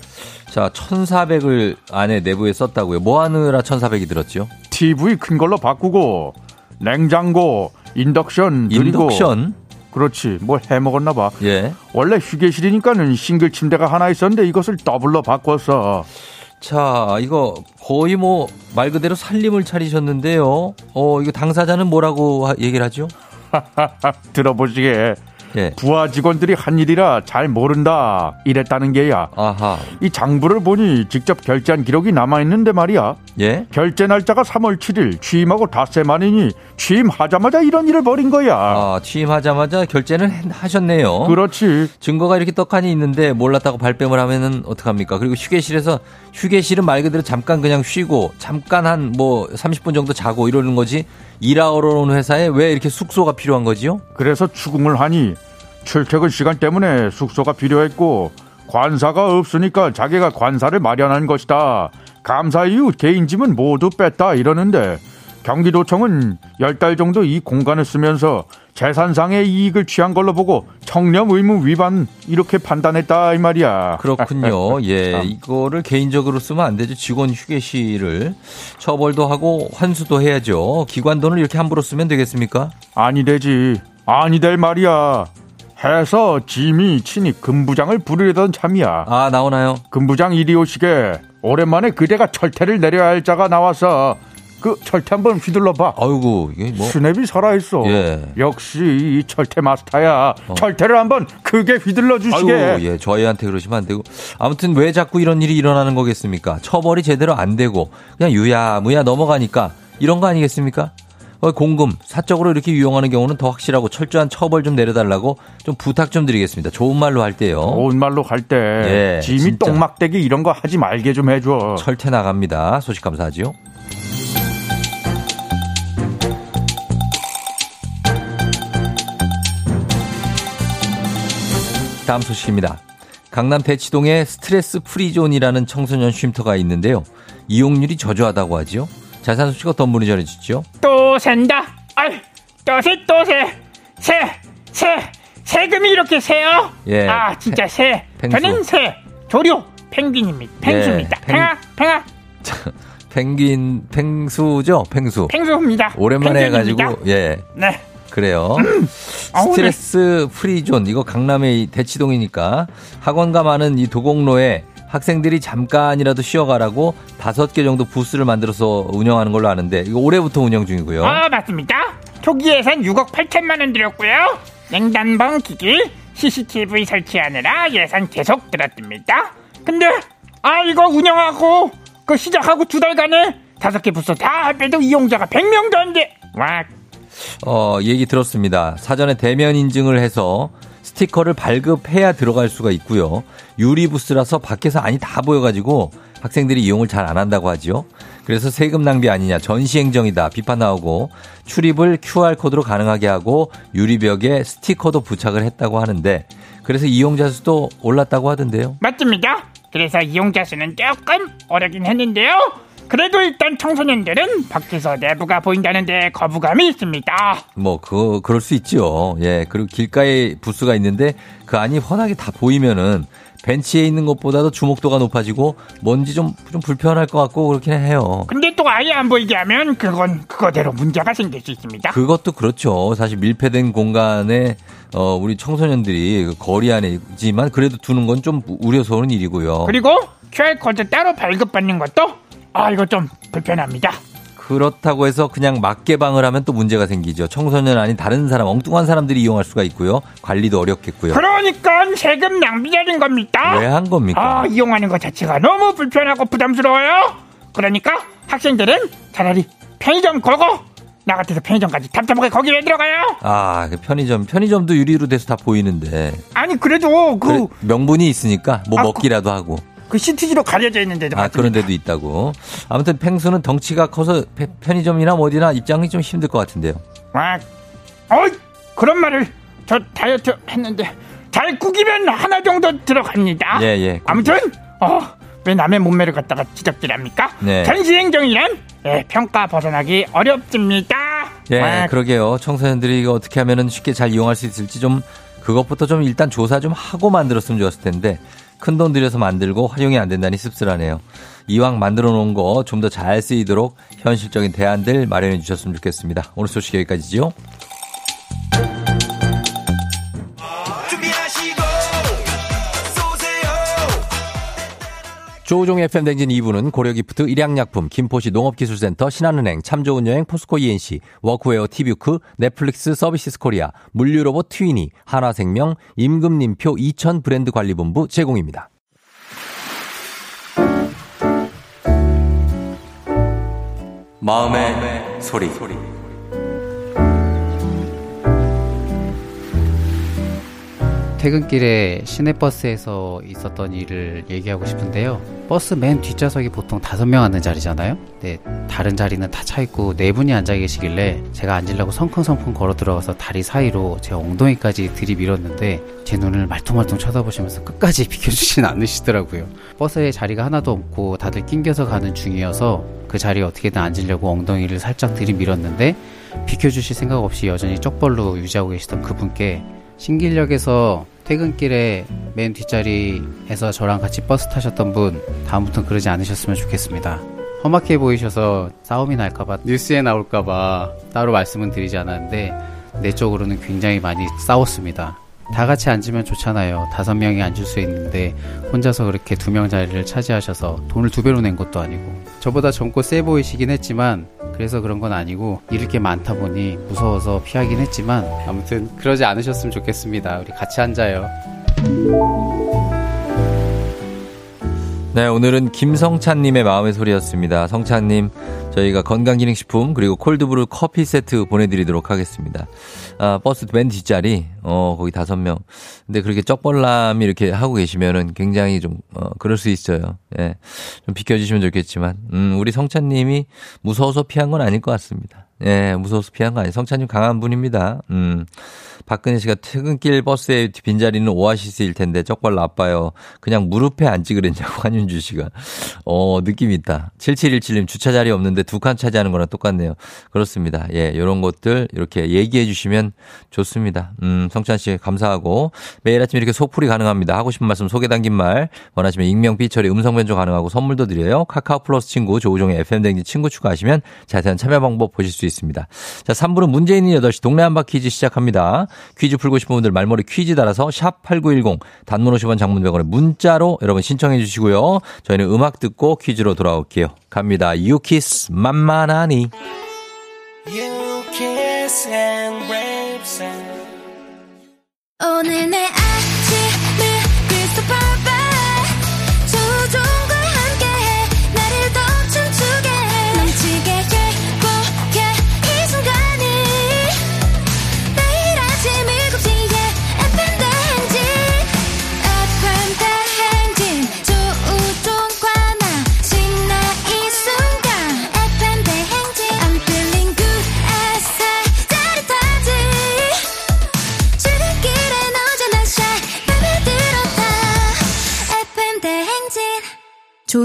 자 1,400을 안에 내부에 썼다고요. 뭐 하느라 1,400이 들었죠? TV 큰 걸로 바꾸고 냉장고, 인덕션 그리고 인덕션. 그렇지 뭘 해먹었나 봐. 예. 원래 휴게실이니까는 싱글 침대가 하나 있었는데 이것을 더블로 바꿨어. 자, 이거 거의 뭐 말 그대로 살림을 차리셨는데요. 어, 이거 당사자는 뭐라고 하- 얘기를 하죠? 들어보시게 예. 부하 직원들이 한 일이라 잘 모른다 이랬다는 게야. 아하. 이 장부를 보니 직접 결제한 기록이 남아 있는데 말이야. 예? 결제 날짜가 3월 7일 취임하고 닷새 만이니 취임하자마자 이런 일을 벌인 거야. 아, 취임하자마자 결제는 했- 하셨네요. 그렇지. 증거가 이렇게 떡하니 있는데 몰랐다고 발뺌을 하면은 어떡합니까? 그리고 휴게실에서 휴게실은 말 그대로 잠깐 그냥 쉬고 잠깐 한 뭐 30분 정도 자고 이러는 거지. 일하러 온 회사에 왜 이렇게 숙소가 필요한 거지요? 그래서 추궁을 하니 출퇴근 시간 때문에 숙소가 필요했고 관사가 없으니까 자기가 관사를 마련한 것이다. 감사 이후 개인 짐은 모두 뺐다 이러는데 경기도청은 열달 정도 이 공간을 쓰면서 재산상의 이익을 취한 걸로 보고 청렴 의무 위반 이렇게 판단했다 이 말이야. 그렇군요. 예, 이거를 개인적으로 쓰면 안 되죠. 직원 휴게실을 처벌도 하고 환수도 해야죠. 기관 돈을 이렇게 함부로 쓰면 되겠습니까? 아니 되지. 아니 될 말이야. 해서 짐이 친히 금부장을 부르려던 참이야. 아, 나오나요? 금부장 이리 오시게. 오랜만에 그대가 철퇴를 내려야 할 자가 나와서 그 철퇴 한번 휘둘러 봐. 아이고, 이게 뭐. 스냅이 살아있어. 예. 역시 이 철퇴 마스터야. 철퇴를 한번 크게 휘둘러 주시게. 아이고, 예, 저희한테 그러시면 안 되고. 아무튼 왜 자꾸 이런 일이 일어나는 거겠습니까? 처벌이 제대로 안 되고, 그냥 유야무야 넘어가니까 이런 거 아니겠습니까? 어, 공금, 사적으로 이렇게 유용하는 경우는 더 확실하고 철저한 처벌 좀 내려달라고 좀 부탁 좀 드리겠습니다. 좋은 말로 할 때요. 좋은 말로 갈 때 예, 짐이. 똥막대기 이런 거 하지 말게 좀 해줘. 철퇴 나갑니다. 소식 감사하지요. 다음 소식입니다. 강남 대치동에 스트레스 프리존이라는 청소년 쉼터가 있는데요. 이용률이 저조하다고 하지요. 자세한 소식 어떤 분이 전해주시죠? 또 샌다. 아이, 또새 또새 새, 새, 세금이 이렇게 새요? 예. 아, 진짜 새. 펭수. 저는 새, 조류, 펭귄입니다. 펭수입니다. 예, 펭- 팽아, 팽아, 펭귄, 펭수죠? 펭수. 펭수입니다. 오랜만에 펭귄입니다. 해가지고, 예. 네. 그래요. 아우, 네. 스트레스 프리존 이거 강남의 이 대치동이니까 학원가 많은 이 도곡로에 학생들이 잠깐이라도 쉬어가라고 다섯 개 정도 부스를 만들어서 운영하는 걸로 아는데 이거 올해부터 운영 중이고요. 아, 맞습니다. 초기 예산 6억 8천만 원 들였고요. 냉난방 기기, CCTV 설치하느라 예산 계속 들었습니다. 근데 아 이거 운영하고 그 시작하고 두 달간에 다섯 개 부스 다 합해도 이용자가 100명도 안 돼. 와, 어, 얘기 들었습니다. 사전에 대면 인증을 해서 스티커를 발급해야 들어갈 수가 있고요. 유리 부스라서 밖에서 안이 다 보여가지고 학생들이 이용을 잘 안 한다고 하지요. 그래서 세금 낭비 아니냐, 전시행정이다 비판 나오고 출입을 QR코드로 가능하게 하고 유리벽에 스티커도 부착을 했다고 하는데 그래서 이용자 수도 올랐다고 하던데요. 맞습니다. 그래서 이용자 수는 조금 오르긴 했는데요. 그래도 일단 청소년들은 밖에서 내부가 보인다는데 거부감이 있습니다. 뭐, 그, 그럴 수 있죠. 예. 그리고 길가에 부스가 있는데 그 안이 훤하게 다 보이면은 벤치에 있는 것보다도 주목도가 높아지고 뭔지 좀, 좀 불편할 것 같고 그렇긴 해요. 근데 또 아예 안 보이게 하면 그건 그거대로 문제가 생길 수 있습니다. 그것도 그렇죠. 사실 밀폐된 공간에 어, 우리 청소년들이 그 거리 안에 있지만 그래도 두는 건 좀 우려스러운 일이고요. 그리고 QR코드 따로 발급받는 것도 아 이거 좀 불편합니다. 그렇다고 해서 그냥 맞개방을 하면 또 문제가 생기죠. 청소년 아닌 다른 사람, 엉뚱한 사람들이 이용할 수가 있고요. 관리도 어렵겠고요. 그러니까 세금 낭비자인 겁니다. 왜 한 겁니까? 아 이용하는 것 자체가 너무 불편하고 부담스러워요. 그러니까 학생들은 차라리 편의점 걸고 나 같아서 편의점까지 답답하게 거기 왜 들어가요? 아, 그 편의점, 편의점도 유리로 돼서 다 보이는데. 아니 그래도 그, 그래, 명분이 있으니까 뭐 아, 먹기라도 하고. 그 시트지로 가려져 있는 데도 아, 맞습니다. 그런 데도 있다고. 아무튼 펭수는 덩치가 커서 페- 편의점이나 뭐 어디나 입장이 좀 힘들 것 같은데요. 와, 어이 그런 말을 저 다이어트 했는데 잘 구기면 하나 정도 들어갑니다. 예, 예. 아무튼 어, 왜 남의 몸매를 갖다가 지적질합니까? 네. 전시행정이란 예, 평가 벗어나기 어렵습니다. 예, 와, 그러게요. 청소년들이 이거 어떻게 하면은 쉽게 잘 이용할 수 있을지 좀 그것부터 좀 일단 조사 좀 하고 만들었으면 좋았을 텐데 큰 돈 들여서 만들고 활용이 안 된다니 씁쓸하네요. 이왕 만들어 놓은 거 좀 더 잘 쓰이도록 현실적인 대안들 마련해 주셨으면 좋겠습니다. 오늘 소식 여기까지죠. 조우종 FM 대행진 2부는 고려기프트, 일양약품, 김포시 농업기술센터, 신한은행, 참좋은여행, 포스코 E&C, 워크웨어 티뷰크, 넷플릭스 서비스 코리아, 물류로봇 트위니, 한화생명, 임금님표 2000 브랜드 관리본부 제공입니다. 마음의 소리. 퇴근길에 시내버스에서 있었던 일을 얘기하고 싶은데요. 버스 맨 뒷좌석이 보통 다섯 명 앉는 자리잖아요. 근데 다른 자리는 다 차 있고 네 분이 앉아 계시길래 제가 앉으려고 성큼성큼 걸어 들어가서 다리 사이로 제 엉덩이까지 들이밀었는데 제 눈을 말똥말똥 쳐다보시면서 끝까지 비켜주진 않으시더라고요. 버스에 자리가 하나도 없고 다들 낑겨서 가는 중이어서 그 자리에 어떻게든 앉으려고 엉덩이를 살짝 들이밀었는데 비켜주실 생각 없이 여전히 쪽벌로 유지하고 계시던 그분께 신길역에서 퇴근길에 맨 뒷자리에서 저랑 같이 버스 타셨던 분 다음부터는 그러지 않으셨으면 좋겠습니다. 험악해 보이셔서 싸움이 날까봐 뉴스에 나올까봐 따로 말씀은 드리지 않았는데 내적으로는 굉장히 많이 싸웠습니다. 다 같이 앉으면 좋잖아요. 다섯 명이 앉을 수 있는데 혼자서 그렇게 두 명 자리를 차지하셔서 돈을 두 배로 낸 것도 아니고 저보다 젊고 세 보이시긴 했지만 그래서 그런 건 아니고 잃을 게 많다 보니 무서워서 피하긴 했지만 아무튼 그러지 않으셨으면 좋겠습니다. 우리 같이 앉아요. 네, 오늘은 김성찬님의 마음의 소리였습니다. 성찬님, 저희가 건강기능식품 그리고 콜드브루 커피 세트 보내드리도록 하겠습니다. 아, 버스 맨 뒷자리, 어, 거기 다섯 명. 근데 그렇게 쩍벌남이 이렇게 하고 계시면은 굉장히 좀, 어, 그럴 수 있어요. 예. 좀 비켜주시면 좋겠지만, 음, 우리 성찬님이 무서워서 피한 건 아닐 것 같습니다. 예, 무서워서 피한 거 아니에요. 성찬님 강한 분입니다. 음. 박근혜 씨가 퇴근길 버스의 빈자리는 오아시스일 텐데 쪽발 나빠요. 그냥 무릎에 앉지 그랬냐고 한윤주 씨가. 어, 느낌이 있다. 7717님 주차 자리 없는데 두 칸 차지하는 거랑 똑같네요. 그렇습니다. 예, 요런 것들 이렇게 얘기해 주시면 좋습니다. 음, 성찬 씨 감사하고 매일 아침 이렇게 속풀이 가능합니다. 하고 싶은 말씀 소개 담긴 말 원하시면 익명 삐처리 음성 변조 가능하고 선물도 드려요. 카카오 플러스 친구 조우종의 FM 댕지 친구 추가하시면 자세한 참여 방법 보실 수 있습니다. 자, 3부는 문제 있는 8시 동네 한바 퀴즈 시작합니다. 퀴즈 풀고 싶은 분들 말머리 퀴즈 달아서 샵 8910 단문 50원 장문 100원에 문자로 여러분 신청해 주시고요. 저희는 음악 듣고 퀴즈로 돌아올게요. 갑니다. 유키스 만만하니. 오늘 내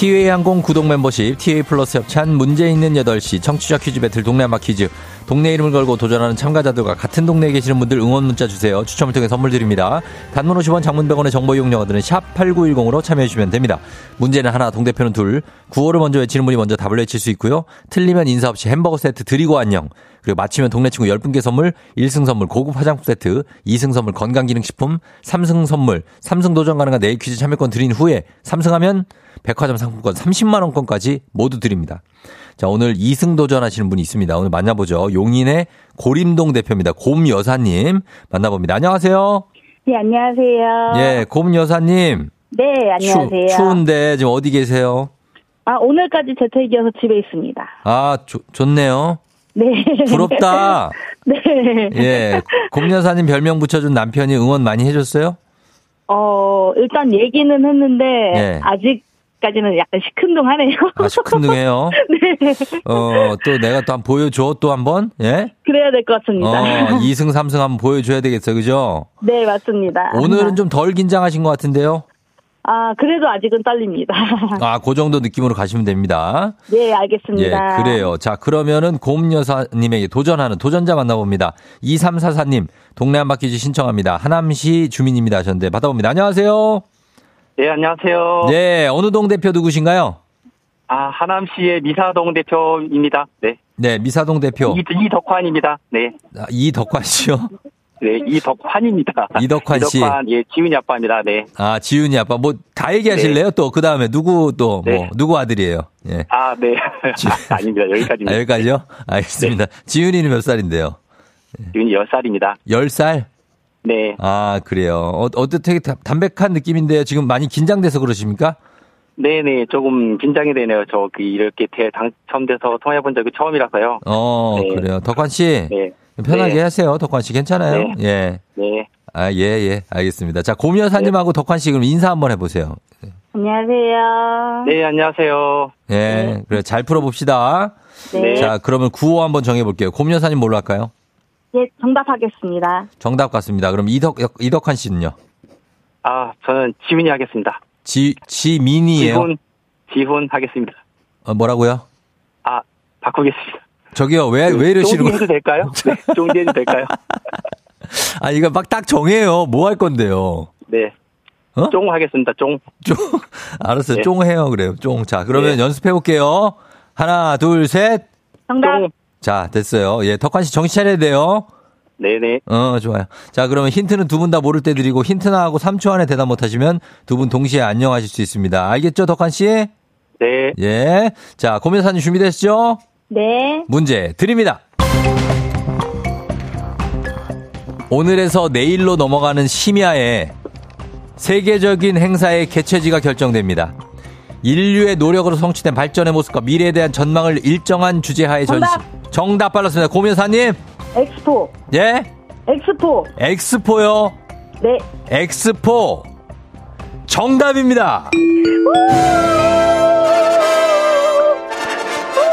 티웨이 항공 구독 멤버십, 티웨이 플러스 협찬, 문제 있는 8시, 청취자 퀴즈 배틀 동네 한바 퀴즈. 동네 이름을 걸고 도전하는 참가자들과 같은 동네에 계시는 분들 응원 문자 주세요. 추첨을 통해 선물 드립니다. 단문 50원 장문 100원의 정보 이용료 드는 샵 8910으로 참여해 주시면 됩니다. 문제는 하나, 동대표는 둘. 구호를 먼저 외치는 분이 먼저 답을 외칠 수 있고요. 틀리면 인사 없이 햄버거 세트 드리고 안녕. 그리고 맞히면 동네 친구 10분께 선물, 1승 선물 고급 화장품 세트, 2승 선물 건강기능식품, 3승 선물, 3승 도전 가능한 내일 퀴즈 참여권 드린 후에 3승하면 백화점 상품권 30만원권까지 모두 드립니다. 자, 오늘 2승 도전하시는 분이 있습니다. 오늘 만나보죠. 용인의 고림동 대표입니다. 곰 여사님 만나봅니다. 안녕하세요. 네, 안녕하세요. 예, 곰 여사님. 네, 안녕하세요. 추, 추운데 지금 어디 계세요? 아, 오늘까지 재택이어서 집에 있습니다. 아, 좋- 좋네요. 네. 부럽다. 네. 예. 곰 여사님 별명 붙여준 남편이 응원 많이 해줬어요? 어, 일단 얘기는 했는데, 네. 아직 까지는 약간 시큰둥하네요. 아, 시큰둥해요. 네. 어, 또 내가 또한번 보여줘, 또 한 번? 예? 그래야 될 것 같습니다. 어, 2승, 3승 한번 보여줘야 되겠어, 그죠? 네, 맞습니다. 오늘은 좀 덜 긴장하신 것 같은데요? 아, 그래도 아직은 떨립니다. 아, 그 정도 느낌으로 가시면 됩니다. 네, 예, 알겠습니다. 그래요. 자, 그러면은 곰 여사님에게 도전하는 도전자 만나봅니다. 2344님, 동네 한 바퀴즈 신청합니다. 하남시 주민입니다 하셨는데 받아봅니다. 안녕하세요. 네, 안녕하세요. 네, 어느 동 대표 누구신가요? 아, 하남시의 미사동 대표입니다. 네. 네, 미사동 대표. 이, 이덕환입니다. 네. 아, 이덕환 씨요? 네, 이덕환입니다. 이덕환 씨. 이덕환, 예, 지훈이 아빠입니다. 네. 아, 지훈이 아빠. 뭐, 다 얘기하실래요? 또, 그 다음에 누구 또, 뭐, 네. 누구 아들이에요? 예. 아, 네. 아닙니다. 여기까지입니다. 아, 여기까지요? 알겠습니다. 지훈이는 몇 살인데요? 지훈이 10살입니다. 10살? 네. 아, 그래요. 어, 되게 담- 담백한 느낌인데 지금 많이 긴장돼서 그러십니까? 네네, 조금 긴장이 되네요. 저 그 이렇게 대 당첨돼서 통화해본 적이 처음이라서요. 어, 네. 그래요. 덕환 씨. 네. 편하게 네. 하세요. 덕환 씨 괜찮아요? 네. 예. 네. 아, 예, 예. 알겠습니다. 자, 고미 여사님하고 덕환 씨 그럼 인사 한번 해보세요. 안녕하세요. 네, 안녕하세요. 예. 그래, 잘 풀어봅시다. 네. 자, 그러면 구호 한번 정해볼게요. 고미 여사님 뭘로 할까요? 예, 정답하겠습니다. 정답 같습니다. 그럼 이덕, 이덕환 씨는요? 아, 저는 지훈이 하겠습니다. 지, 지민이에요? 지훈, 지훈 하겠습니다. 어, 뭐라고요? 아, 바꾸겠습니다. 저기요, 왜, 왜 이러시는 거예요? 해도 될까요? 네, 쫑디 해도 될까요? 아, 이거 막 딱 정해요. 뭐 할 건데요? 네. 어? 쫑 하겠습니다, 쫑. 쫑. 알았어요. 네. 쫑 해요. 그래요. 쫑. 자, 그러면 네. 연습해볼게요. 하나, 둘, 셋. 정답. 쫑. 자, 됐어요. 예, 덕환 씨 정신 차려야 돼요. 네네. 어, 좋아요. 자, 그러면 힌트는 두 분 다 모를 때 드리고 힌트나 하고 3초 안에 대답 못 하시면 두 분 동시에 안녕하실 수 있습니다. 알겠죠, 덕환 씨? 네. 예. 자, 고민사님 준비되시죠? 네. 문제 드립니다. 오늘에서 내일로 넘어가는 심야에 세계적인 행사의 개최지가 결정됩니다. 인류의 노력으로 성취된 발전의 모습과 미래에 대한 전망을 일정한 주제하에 전시. 정답. 정답 빨랐습니다. 고민사님. 엑스포. 예? 엑스포. 엑스포요. 네. 엑스포. 정답입니다.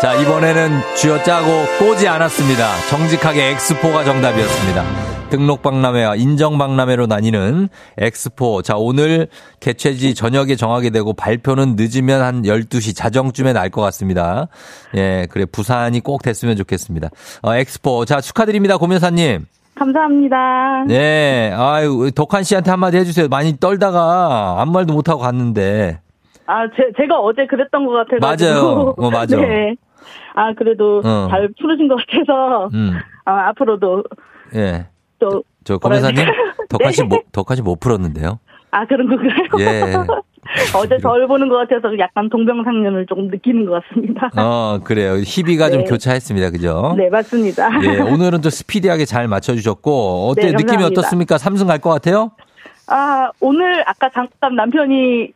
자, 이번에는 쥐어 짜고 꼬지 않았습니다. 정직하게 엑스포가 정답이었습니다. 등록 박람회와 인정 박람회로 나뉘는 엑스포. 자, 오늘 개최지 저녁에 정하게 되고 발표는 늦으면 한 12시 자정쯤에 날 것 같습니다. 예, 그래, 부산이 꼭 됐으면 좋겠습니다. 어, 엑스포. 자, 축하드립니다. 고면사님. 감사합니다. 네, 아유, 덕환 씨한테 한마디 해주세요. 많이 떨다가 아무 말도 못하고 갔는데. 아, 제, 제가 어제 그랬던 것 같아가지고. 맞아요. 어, 맞아. 네. 아, 그래도 어. 잘 풀으신 것 같아서. 음, 아, 앞으로도 예. 또. 저 검사님, 뭐라 덕환 씨, 네. 못, 덕환 씨못 풀었는데요. 아, 그런 건가요? 예. 어제 덜 보는 것 같아서 약간 동병상련을 조금 느끼는 것 같습니다. 어, 그래요. 희비가 좀 네. 교차했습니다. 그죠? 네, 맞습니다. 예, 오늘은 또 스피디하게 잘 맞춰주셨고, 어때 네, 느낌이. 어떻습니까? 삼승 갈 것 같아요? 아, 오늘 아까 잠깐 남편이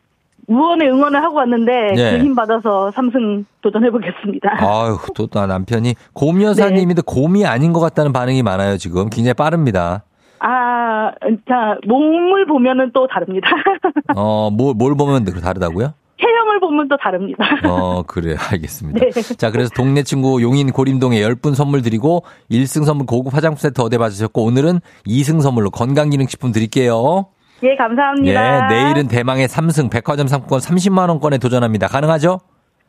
무언의 응원을 하고 왔는데 네. 그힘 받아서 삼승 도전해 보겠습니다. 아유, 또, 나 남편이 곰 여사님인데 네. 곰이 아닌 것 같다는 반응이 많아요, 지금. 굉장히 빠릅니다. 아, 자, 몸을 보면은 또 다릅니다. 어, 뭘, 뭘 보면 다르다고요? 체형을 보면 또 다릅니다. 어, 그래. 알겠습니다. 네. 자, 그래서 동네 친구 용인 고림동에 10분 선물 드리고 1승 선물 고급 화장품 세트 얻어 받으셨고 오늘은 2승 선물로 건강기능식품 드릴게요. 예, 예, 감사합니다. 내일은 대망의 3승 백화점 상품권 30만 원권에 도전합니다. 가능하죠?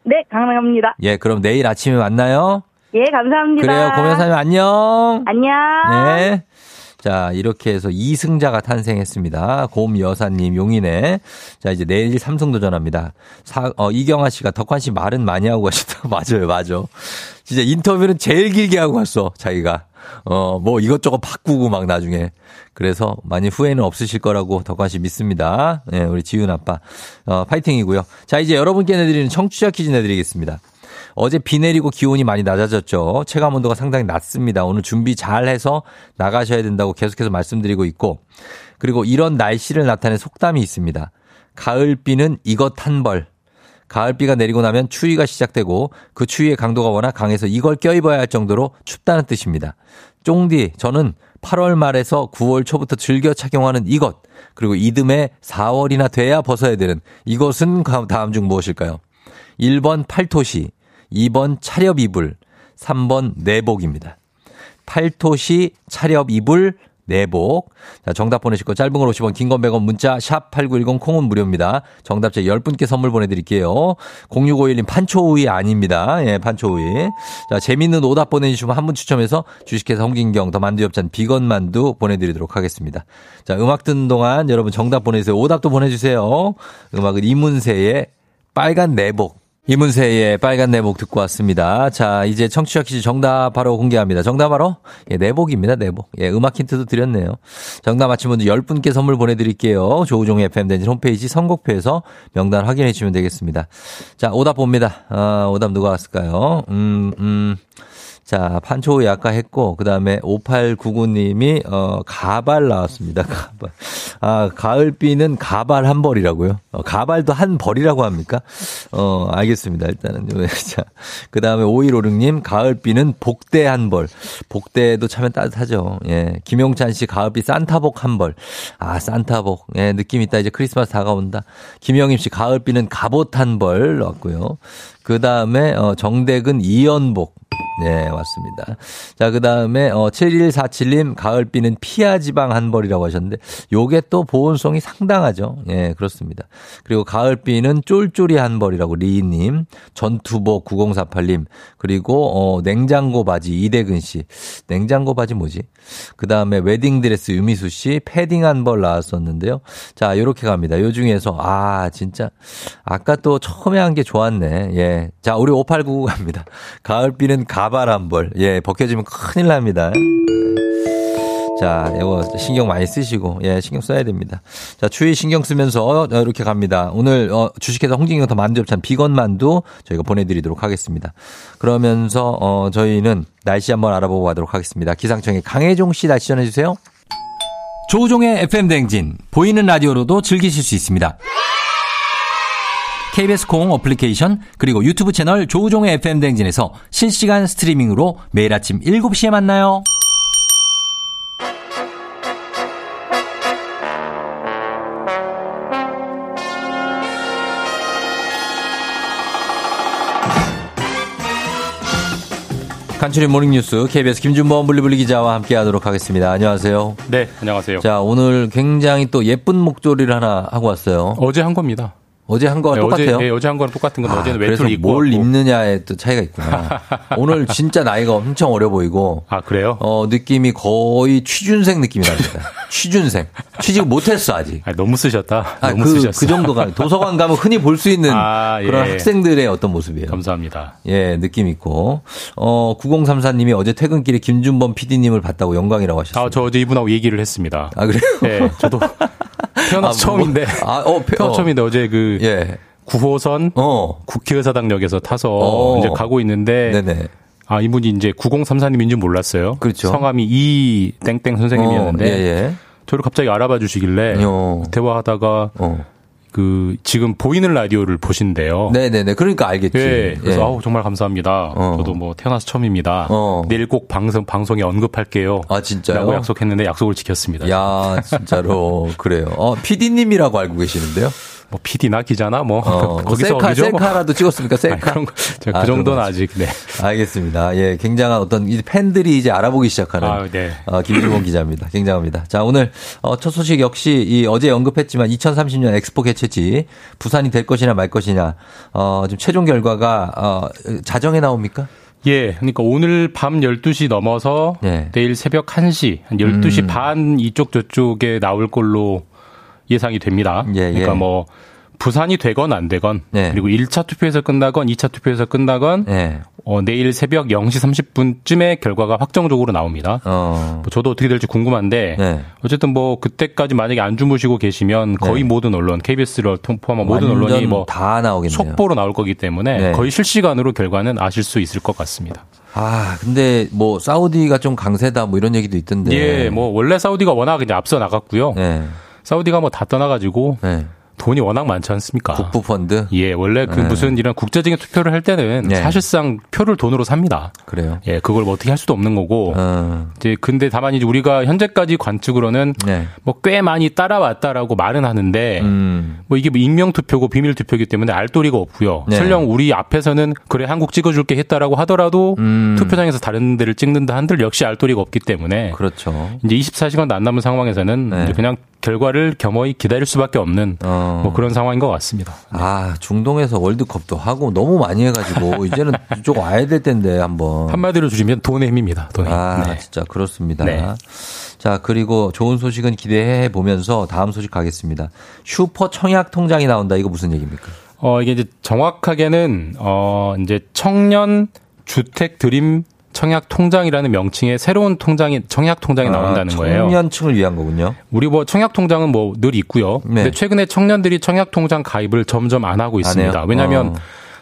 네, 가능합니다. 예, 그럼 내일 아침에 만나요. 예, 감사합니다. 그래요. 고면사님 안녕. 안녕. 네. 자, 이렇게 해서 2승자가 탄생했습니다. 곰 여사님 용인에. 자, 이제 내일 삼성 도전합니다. 사, 어, 이경아 씨가 덕환 씨 말은 많이 하고 가셨다. 맞아요, 맞아. 진짜 인터뷰는 제일 길게 하고 갔어, 자기가. 어, 뭐 이것저것 바꾸고 막 나중에. 그래서 많이 후회는 없으실 거라고 덕환 씨 믿습니다. 예, 우리 지훈 아빠. 어, 파이팅이고요. 자, 이제 여러분께 내드리는 청취자 퀴즈 내드리겠습니다. 어제 비 내리고 기온이 많이 낮아졌죠. 체감 온도가 상당히 낮습니다. 오늘 준비 잘 해서 나가셔야 된다고 계속해서 말씀드리고 있고. 그리고 이런 날씨를 나타내는 속담이 있습니다. 가을비는 이것 한 벌. 가을비가 내리고 나면 추위가 시작되고 그 추위의 강도가 워낙 강해서 이걸 껴입어야 할 정도로 춥다는 뜻입니다. 쫑디, 저는 8월 말에서 9월 초부터 즐겨 착용하는 이것, 그리고 이듬해 4월이나 돼야 벗어야 되는 이것은 다음 중 무엇일까요? 1번 팔토시, 2번 차렵 이불, 3번 내복입니다. 팔토시, 차렵 이불, 내복. 자, 정답 보내실 거 짧은 걸 50원, 긴 건 100원, 문자 샵 8910 콩은 무료입니다. 정답자 10분께 선물 보내드릴게요. 0651님 판초우이 아닙니다. 예, 판초우이. 자, 재밌는 오답 보내주시면 한 분 추첨해서 주식회사 홍진경 더 만두엽찬 비건 만두 보내드리도록 하겠습니다. 자, 음악 듣는 동안 여러분 정답 보내주세요. 오답도 보내주세요. 음악은 이문세의 빨간 내복. 이문세의 빨간 내복 듣고 왔습니다. 자, 이제 청취자 퀴즈 정답 바로 공개합니다. 정답 바로 예, 내복입니다. 내복. 예, 음악 힌트도 드렸네요. 정답 맞힌 분들 10분께 선물 보내드릴게요. 조우종의 FMden지 홈페이지 선곡표에서 명단 확인해 주시면 되겠습니다. 자, 오답 봅니다. 아, 오답 누가 왔을까요? 음, 음. 자, 판초우이 아까 했고, 그 다음에 5899님이, 어, 가발 나왔습니다. 가발. 아, 가을비는 가발 한 벌이라고요? 어, 가발도 한 벌이라고 합니까? 어, 알겠습니다. 일단은. 자, 그 다음에 5156님, 가을비는 복대 한 벌. 복대도 차면 따뜻하죠. 예. 김용찬 씨, 가을비 산타복 한 벌. 아, 산타복. 예, 느낌 있다. 이제 크리스마스 다가온다. 김영임 씨, 가을비는 갑옷 한벌 나왔고요. 그 다음에, 어, 정대근 이연복. 네, 맞습니다. 자, 그 다음에, 어, 7147님, 가을비는 피하 지방 한 벌이라고 하셨는데, 요게 또 보온성이 상당하죠. 예, 그렇습니다. 그리고 가을비는 쫄쫄이 한 벌이라고 리님, 전투복 9048님, 그리고, 어, 냉장고 바지 이대근 씨. 냉장고 바지 뭐지? 그 다음에 웨딩드레스 유미수 씨, 패딩 한 벌 나왔었는데요. 자, 요렇게 갑니다. 요 중에서, 아, 진짜, 아까 또 처음에 한 게 좋았네. 예. 자, 우리 5899 갑니다. 가을비는 가 발한 벌. 예, 벗겨지면 큰일 납니다. 자, 이거 신경 많이 쓰시고, 예, 신경 써야 됩니다. 자, 추위 신경 쓰면서 어, 이렇게 갑니다. 오늘 어, 주식회사 홍진경 더 만두엽찬 비건 만두 저희가 보내드리도록 하겠습니다. 그러면서 어, 저희는 날씨 한번 알아보고 가도록 하겠습니다. 기상청의 강혜종 씨 날씨 전해주세요. 조종의 FM 댕진 보이는 라디오로도 즐기실 수 있습니다. KBS 공 어플리케이션 그리고 유튜브 채널 조우종의 FM 댕진에서 실시간 스트리밍으로 매일 아침 7시에 만나요. 간추린 모닝뉴스 KBS 김준범 블리블리 기자와 함께하도록 하겠습니다. 안녕하세요. 네, 안녕하세요. 자 오늘 굉장히 또 예쁜 목도리를 하나 하고 왔어요. 어제 한 겁니다. 어제 한 거와 네, 똑같아요. 어제, 네, 어제 한 거랑 똑같은 건데 아, 어제는 외투를 입고 뭘 왔고. 입느냐에 또 차이가 있구나. 오늘 진짜 나이가 엄청 어려 보이고. 아 그래요? 어 느낌이 거의 취준생 느낌이 납니다. 취준생. 취직 못했어 아직. 아, 너무 쓰셨다. 아, 너무 그, 쓰셨어. 그 정도가 도서관 가면 흔히 볼 수 있는 아, 예. 그런 학생들의 어떤 모습이에요. 감사합니다. 예, 느낌 있고. 어, 9034님이 어제 퇴근길에 김준범 PD님을 봤다고 영광이라고 하셨어요. 아, 저 어제 이분하고 얘기를 했습니다. 아, 그래요? 네, 저도 태어나서 아, 뭐, 처음인데. 아, 어, 태어나서 어. 처음인데 어제 그 예. 9호선 어. 국회의사당역에서 타서 어. 이제 가고 있는데 네네. 아 이분이 이제 9034님인 줄 몰랐어요. 그렇죠. 성함이 이 땡땡 선생님이었는데 어, 예, 예. 저를 갑자기 알아봐 주시길래 어. 대화하다가 어. 그 지금 보이는 라디오를 보신대요. 네네네. 그러니까 알겠지. 예, 그래서 예. 아우 정말 감사합니다. 어. 저도 뭐 태어나서 처음입니다. 어. 내일 꼭 방송 방송에 언급할게요. 아, 진짜요? 라고 약속했는데 약속을 지켰습니다. 야, 진짜로. 그래요. 어, PD님이라고 알고 계시는데요? 뭐 PD나 기자나 뭐 어, 뭐 거기서 셀카, 어디죠? 뭐. 셀카라도 찍었습니까? 아니, 셀카. 그런 거, 제가 아, 그 정도는 아직 네. 알겠습니다. 예, 굉장한 어떤 팬들이 이제 알아보기 시작하는 아, 네. 어, 김주원 기자입니다. 굉장합니다. 자, 오늘 어, 첫 소식 역시 이 어제 언급했지만 2030년 엑스포 개최지 부산이 될 것이냐 말 것이냐 어, 지금 최종 결과가 어, 자정에 나옵니까? 예, 그러니까 오늘 밤 12시 넘어서 예. 내일 새벽 1시, 한 12시 음. 반 이쪽 저쪽에 나올 걸로 예상이 됩니다. 예, 예. 그러니까 뭐 부산이 되건 안 되건 네. 그리고 1차 투표에서 끝나건 2차 투표에서 끝나건 예. 어, 내일 새벽 0시 30분쯤에 결과가 확정적으로 나옵니다. 어. 뭐 저도 어떻게 될지 궁금한데 네. 어쨌든 뭐 그때까지 만약에 안 주무시고 계시면 거의 네. 모든 언론 KBS를 포함한 모든 언론이 뭐 다 나오겠네요. 속보로 나올 거기 때문에 네. 거의 실시간으로 결과는 아실 수 있을 것 같습니다. 아, 근데 뭐 사우디가 좀 강세다 뭐 이런 얘기도 있던데. 예, 뭐 원래 사우디가 워낙 이제 앞서 나갔고요. 네. 사우디가 뭐 다 떠나가지고 네. 돈이 워낙 많지 않습니까? 국부 펀드. 예, 원래 그 네. 무슨 이런 국제적인 투표를 할 때는 네. 사실상 표를 돈으로 삽니다. 그래요. 예, 그걸 뭐 어떻게 할 수도 없는 거고. 어. 이제 근데 다만 이제 우리가 현재까지 관측으로는 네. 뭐꽤 많이 따라왔다라고 말은 하는데 음. 뭐 이게 뭐 익명 투표고 비밀 투표이기 때문에 알 도리가 없고요. 네. 설령 우리 앞에서는 그래 한국 찍어줄게 했다라고 하더라도 음. 투표장에서 다른 데를 찍는다 한들 역시 알 도리가 없기 때문에 그렇죠. 이제 24시간도 안 남은 상황에서는 네. 그냥 결과를 겸허히 기다릴 수밖에 없는 어. 뭐 그런 상황인 것 같습니다. 아, 중동에서 월드컵도 하고 너무 많이 해가지고 이제는 이쪽 와야 될 텐데 한번. 한마디로 줄이면 돈의 힘입니다. 돈의 힘. 아, 네. 진짜 그렇습니다. 네. 자, 그리고 좋은 소식은 기대해 보면서 다음 소식 가겠습니다. 슈퍼 청약 통장이 나온다. 이거 무슨 얘기입니까? 어, 이게 이제 정확하게는, 어, 이제 청년 주택 드림 청약 통장이라는 명칭의 새로운 통장이, 청약 통장이 나온다는 아, 거예요. 청년층을 위한 거군요. 우리 뭐 청약 통장은 뭐 늘 있고요. 네. 근데 최근에 청년들이 청약 통장 가입을 점점 안 하고 있습니다. 해요? 왜냐하면 어.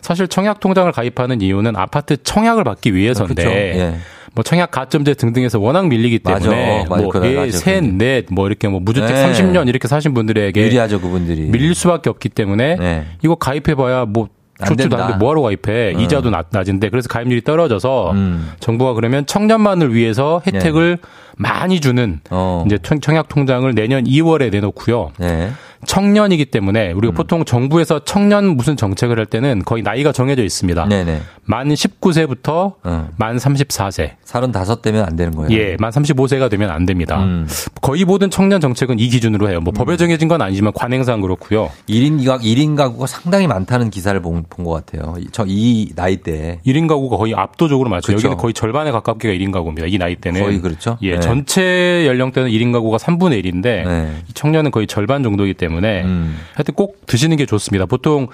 사실 청약 통장을 가입하는 이유는 아파트 청약을 받기 위해서인데 그렇죠. 예. 뭐 청약 가점제 등등에서 워낙 밀리기. 때문에 맞아. 뭐 그거 예. 셋, 넷, 뭐 이렇게 뭐 무주택 네. 30년 이렇게 사신 분들에게 유리하죠 그분들이. 밀릴 수밖에 없기 때문에 네. 이거 가입해봐야 뭐 안 좋지도 된다. 않은데 뭐하러 가입해 이자도 낮, 낮은데 그래서 가입률이 떨어져서 음. 정부가 그러면 청년만을 위해서 혜택을 많이 주는 어. 이제 청- 청약 통장을 내년 2월에 내놓고요. 네. 청년이기 때문에 음. 우리가 보통 정부에서 청년 무슨 정책을 할 때는 거의 나이가 정해져 있습니다. 네네. 만 19세부터 어. 만 34세. 35 되면 안 되는 거예요. 예, 만 35세가 되면 안 됩니다. 음. 거의 모든 청년 정책은 이 기준으로 해요. 뭐 법에 정해진 건 아니지만 관행상 그렇고요. 1인 가 1인 가구가 상당히 많다는 기사를 본 것 같아요. 저 이 나이 때 1인 가구가 거의 압도적으로 많죠. 그렇죠. 여기는 거의 절반에 가깝게가 1인 가구입니다. 이 나이 때는. 거의 그렇죠. 예, 네. 전체 연령대는 1인 가구가 3분의 1인데 네. 이 청년은 거의 절반 정도이기 때문에 음. 하여튼 꼭 드시는 게 좋습니다. 보통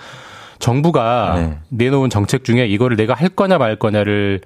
정부가 네. 내놓은 정책 중에 이거를 내가 할 거냐 말 거냐를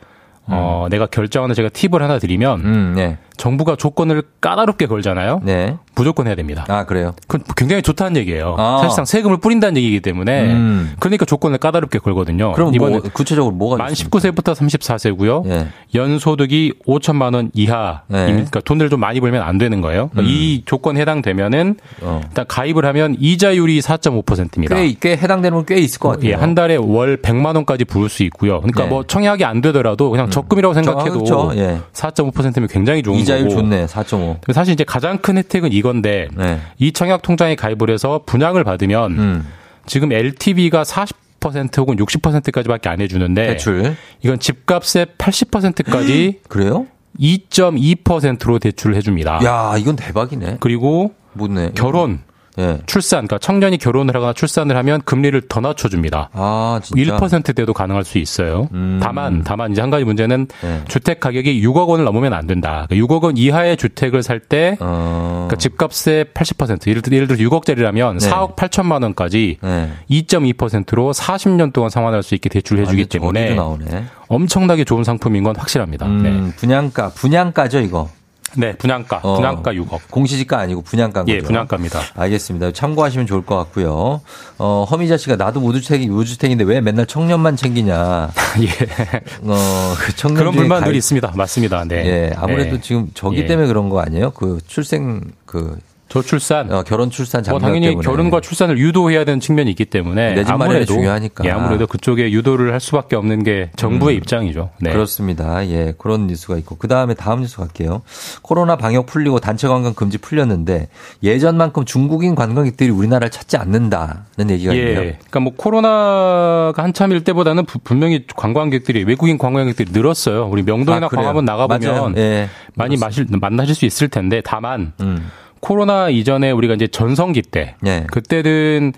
어, 내가 결정하는 제가 팁을 하나 드리면 음, 네. 정부가 조건을 까다롭게 걸잖아요. 네. 무조건 해야 됩니다. 아, 그래요. 그건 굉장히 좋다는 얘기예요. 아. 사실상 세금을 뿌린다는 얘기이기 때문에 음. 그러니까 조건을 까다롭게 걸거든요. 그럼 이번에 뭐 구체적으로 뭐가 만 있습니까? 19세부터 34세고요. 예. 연소득이 5천만 원 이하, 네. 그러니까 돈을 좀 많이 벌면 안 되는 거예요. 그러니까 이 조건 해당되면은 어. 일단 가입을 하면 이자율이 4.5%입니다. 꽤, 꽤 해당되는 건 꽤 있을 것 같아요. 예, 한 달에 월 100만 원까지 부을 수 있고요. 그러니까 네. 뭐 청약이 안 되더라도 그냥 적금이라고 생각해도 그렇죠. 예. 4.5%면 굉장히 좋은 이자율 거고. 좋네. 4.5. 사실 이제 가장 큰 혜택은 이건데 네. 이 청약 통장에 가입을 해서 분양을 받으면 음. 지금 LTV가 40% 혹은 60%까지밖에 안 해주는데 대출. 이건 집값의 80%까지 그래요? 2.2%로 대출을 해줍니다. 야, 이건 대박이네. 그리고 뭐네. 결혼, 예. 출산, 그러니까 청년이 결혼을 하거나 출산을 하면 금리를 더 낮춰줍니다. 아, 진짜. 1%대도 가능할 수 있어요. 음. 다만, 다만 이제 한 가지 문제는 네. 주택 가격이 6억 원을 넘으면 안 된다. 그러니까 6억 원 이하의 주택을 살때 어. 그러니까 집값의 80% 예를 들어 예를 들어 6억짜리라면 네. 4억 8천만 원까지 네. 2.2%로 40년 동안 상환할 수 있게 대출을 해주기 완전 때문에. 엄청나게 좋은 상품인 건 확실합니다. 네. 음, 분양가, 분양가죠, 이거. 네, 분양가, 어. 분양가 6억. 공시지가 아니고 분양가인 예, 거죠. 분양가입니다. 알겠습니다. 참고하시면 좋을 것 같고요. 어, 허미자 씨가 나도 무주택이 무주택인데 왜 맨날 청년만 챙기냐. 예. 어, 그 청년 그런 중에 불만들이 가입- 있습니다. 맞습니다. 네. 예, 아무래도 네. 지금 저기 예. 때문에 그런 거 아니에요? 그 출생 그 저출산. 어, 결혼 출산 뭐 장려 당연히 때문에 결혼과 출산을 유도해야 되는 측면이 있기 때문에 내 집 마련이 아무래도 중요하니까. 예, 아무래도 그쪽에 유도를 할 수밖에 없는 게 정부의 음. 입장이죠. 네. 그렇습니다. 예, 그런 뉴스가 있고 그 다음에 다음 뉴스 갈게요. 코로나 방역 풀리고 단체 관광 금지 풀렸는데 예전만큼 중국인 관광객들이 우리나라를 찾지 않는다는 얘기가 예. 있네요. 그러니까 뭐 코로나가 한참일 때보다는 부- 분명히 관광객들이 외국인 관광객들이 늘었어요. 우리 명동이나 아? 광화문 나가 맞아요. 보면 예, 많이 마실 만나실 수 있을 텐데 다만 음, 코로나 이전에 우리가 이제 전성기 때 예, 그때는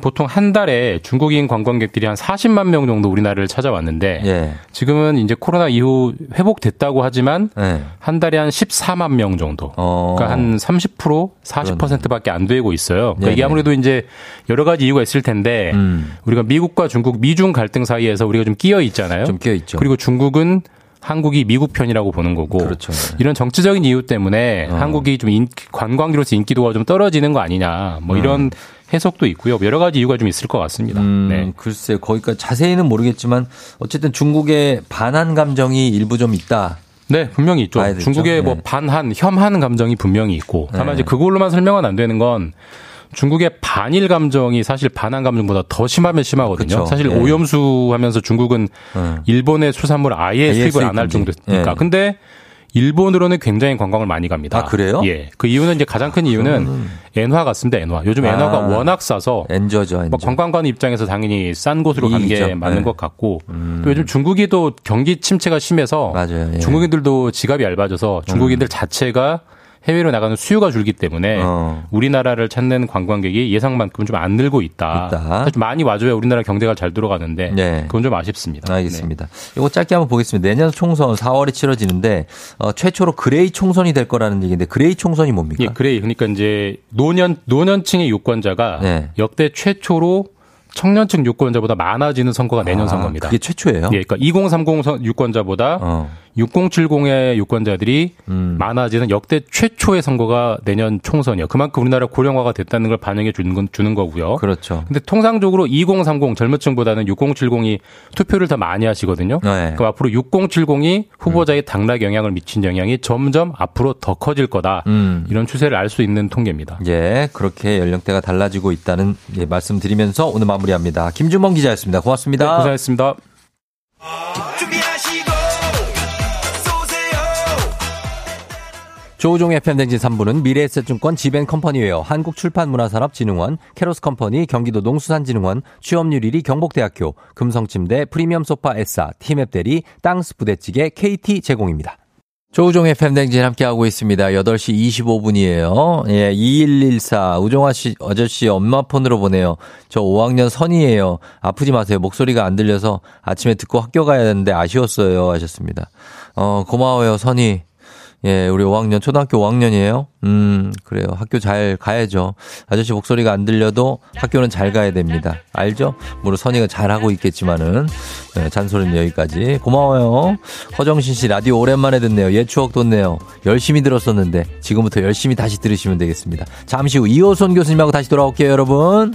보통 한 달에 중국인 관광객들이 한 40만 명 정도 우리나라를 찾아왔는데 예, 지금은 이제 코로나 이후 회복됐다고 하지만 예. 한 달에 한 14만 명 정도. 어, 그러니까 한 30%, 40%밖에 안 되고 있어요. 그러니까 이게 네네. 아무래도 이제 여러 가지 이유가 있을 텐데 음, 우리가 미국과 중국 미중 갈등 사이에서 우리가 좀 끼어 있잖아요. 좀 끼어 있죠. 그리고 중국은 한국이 미국 편이라고 보는 거고 그렇죠. 이런 정치적인 이유 때문에 어. 한국이 좀 인, 관광지로서 인기도가 좀 떨어지는 거 아니냐 뭐 이런 해석도 있고요. 여러 가지 이유가 좀 있을 것 같습니다. 음, 네. 글쎄 거기까지 자세히는 모르겠지만 어쨌든 중국의 반한 감정이 일부 좀 있다. 네, 분명히 있죠. 중국의 뭐 네. 반한, 혐한 감정이 분명히 있고 다만 네. 이제 그걸로만 설명은 안 되는 건 중국의 반일 감정이 사실 반한 감정보다 더 심하면 심하거든요. 그쵸. 사실 예. 오염수 하면서 중국은 음. 일본의 수산물 아예 아예 수입을 안 할. 정도니까. 예. 근데 일본으로는 굉장히 관광을 많이 갑니다. 아, 그래요? 예. 그 이유는 이제 가장 큰 이유는 엔화 같습니다. 엔화. 요즘 아. 엔화가 워낙 싸서 엔저죠, 엔저. 뭐 관광 가는 입장에서 당연히 싼 곳으로 가는 게. 맞는 네. 것 같고 또 요즘 중국이 또 경기 침체가 심해서 맞아요. 예. 중국인들도 지갑이 얇아져서 중국인들 자체가 해외로 나가는 수요가 줄기 때문에 어. 우리나라를 찾는 관광객이 예상만큼 좀 안 늘고 있다. 있다. 사실 좀 많이 와줘야 우리나라 경제가 잘 돌아가는데 네. 그건 좀 아쉽습니다. 알겠습니다. 이거 짧게 한번 보겠습니다. 내년 총선 4월에 치러지는데 어, 최초로 gray 총선이 될 거라는 얘기인데 gray 총선이 뭡니까? 예, 그래. 그러니까 이제 노년 노년층의 유권자가 네. 역대 최초로 청년층 유권자보다 많아지는 선거가 내년 아, 선거입니다. 그게 최초예요? 예, 그러니까 2030 선- 유권자보다 어. 6070의 유권자들이 많아지는 역대 최초의 선거가 내년 총선이요. 그만큼 우리나라 고령화가 됐다는 걸 반영해 주는 건 주는 거고요. 그렇죠. 근데 통상적으로 2030 젊은층보다는 6070이 투표를 더 많이 하시거든요. 네. 그럼 앞으로 6070이 후보자의 당락 영향을 미친 영향이 점점 앞으로 더 커질 거다. 음. 이런 추세를 알 수 있는 통계입니다. 예, 그렇게 연령대가 달라지고 있다는 예, 말씀드리면서 오늘 마무리합니다. 김준범 기자였습니다. 고맙습니다. 네, 고생하셨습니다. 조우종 FM 댕진 3부는 미래에셋증권 지벤컴퍼니웨어 한국출판문화산업진흥원 캐로스컴퍼니 경기도 농수산진흥원 취업률 1위 경북대학교 금성침대 프리미엄 소파 S사 티맵대리 땅스 부대찌개 KT 제공입니다. 조우종 FM 댕진 함께하고 있습니다. 8시 25분이에요. 예, 2114 우종아 씨 아저씨 엄마 폰으로 보내요. 저 5학년 선이에요. 아프지 마세요. 목소리가 안 들려서 아침에 듣고 학교 가야 되는데 아쉬웠어요 하셨습니다. 어, 고마워요, 선이. 예, 우리 5학년, 초등학교 5학년이에요? 음, 그래요. 학교 잘 가야죠. 아저씨 목소리가 안 들려도 학교는 잘 가야 됩니다. 알죠? 물론 선이가 잘 하고 있겠지만은, 네, 잔소리는 여기까지. 고마워요. 허정신 씨 라디오 오랜만에 듣네요. 옛 추억 돋네요. 열심히 들었었는데, 지금부터 열심히 다시 들으시면 되겠습니다. 잠시 후 이호선 교수님하고 다시 돌아올게요, 여러분.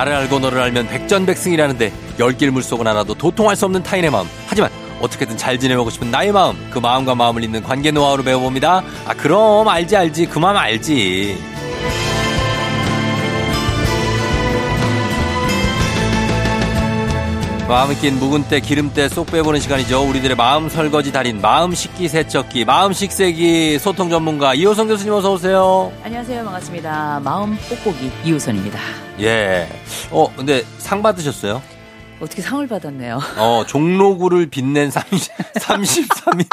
나를 알고 너를 알면 백전백승이라는데 열길 물속은 알아도 도통할 수 없는 타인의 마음. 하지만 어떻게든 잘 지내보고 싶은 나의 마음. 그 마음과 마음을 잇는 관계 노하우를 배워봅니다. 아 그럼 알지 알지 그 마음 알지. 마음이 낀 묵은 때 기름때 쏙 빼보는 시간이죠. 우리들의 마음 설거지 달인 마음 식기 세척기 마음 식세기 소통 전문가 이호성 교수님 어서 오세요. 안녕하세요. 반갑습니다. 마음 뽁뽁이 이우선입니다. 예. 어 근데 상 받으셨어요? 어떻게 상을 받았네요. 어, 종로구를 빛낸 30, 33인.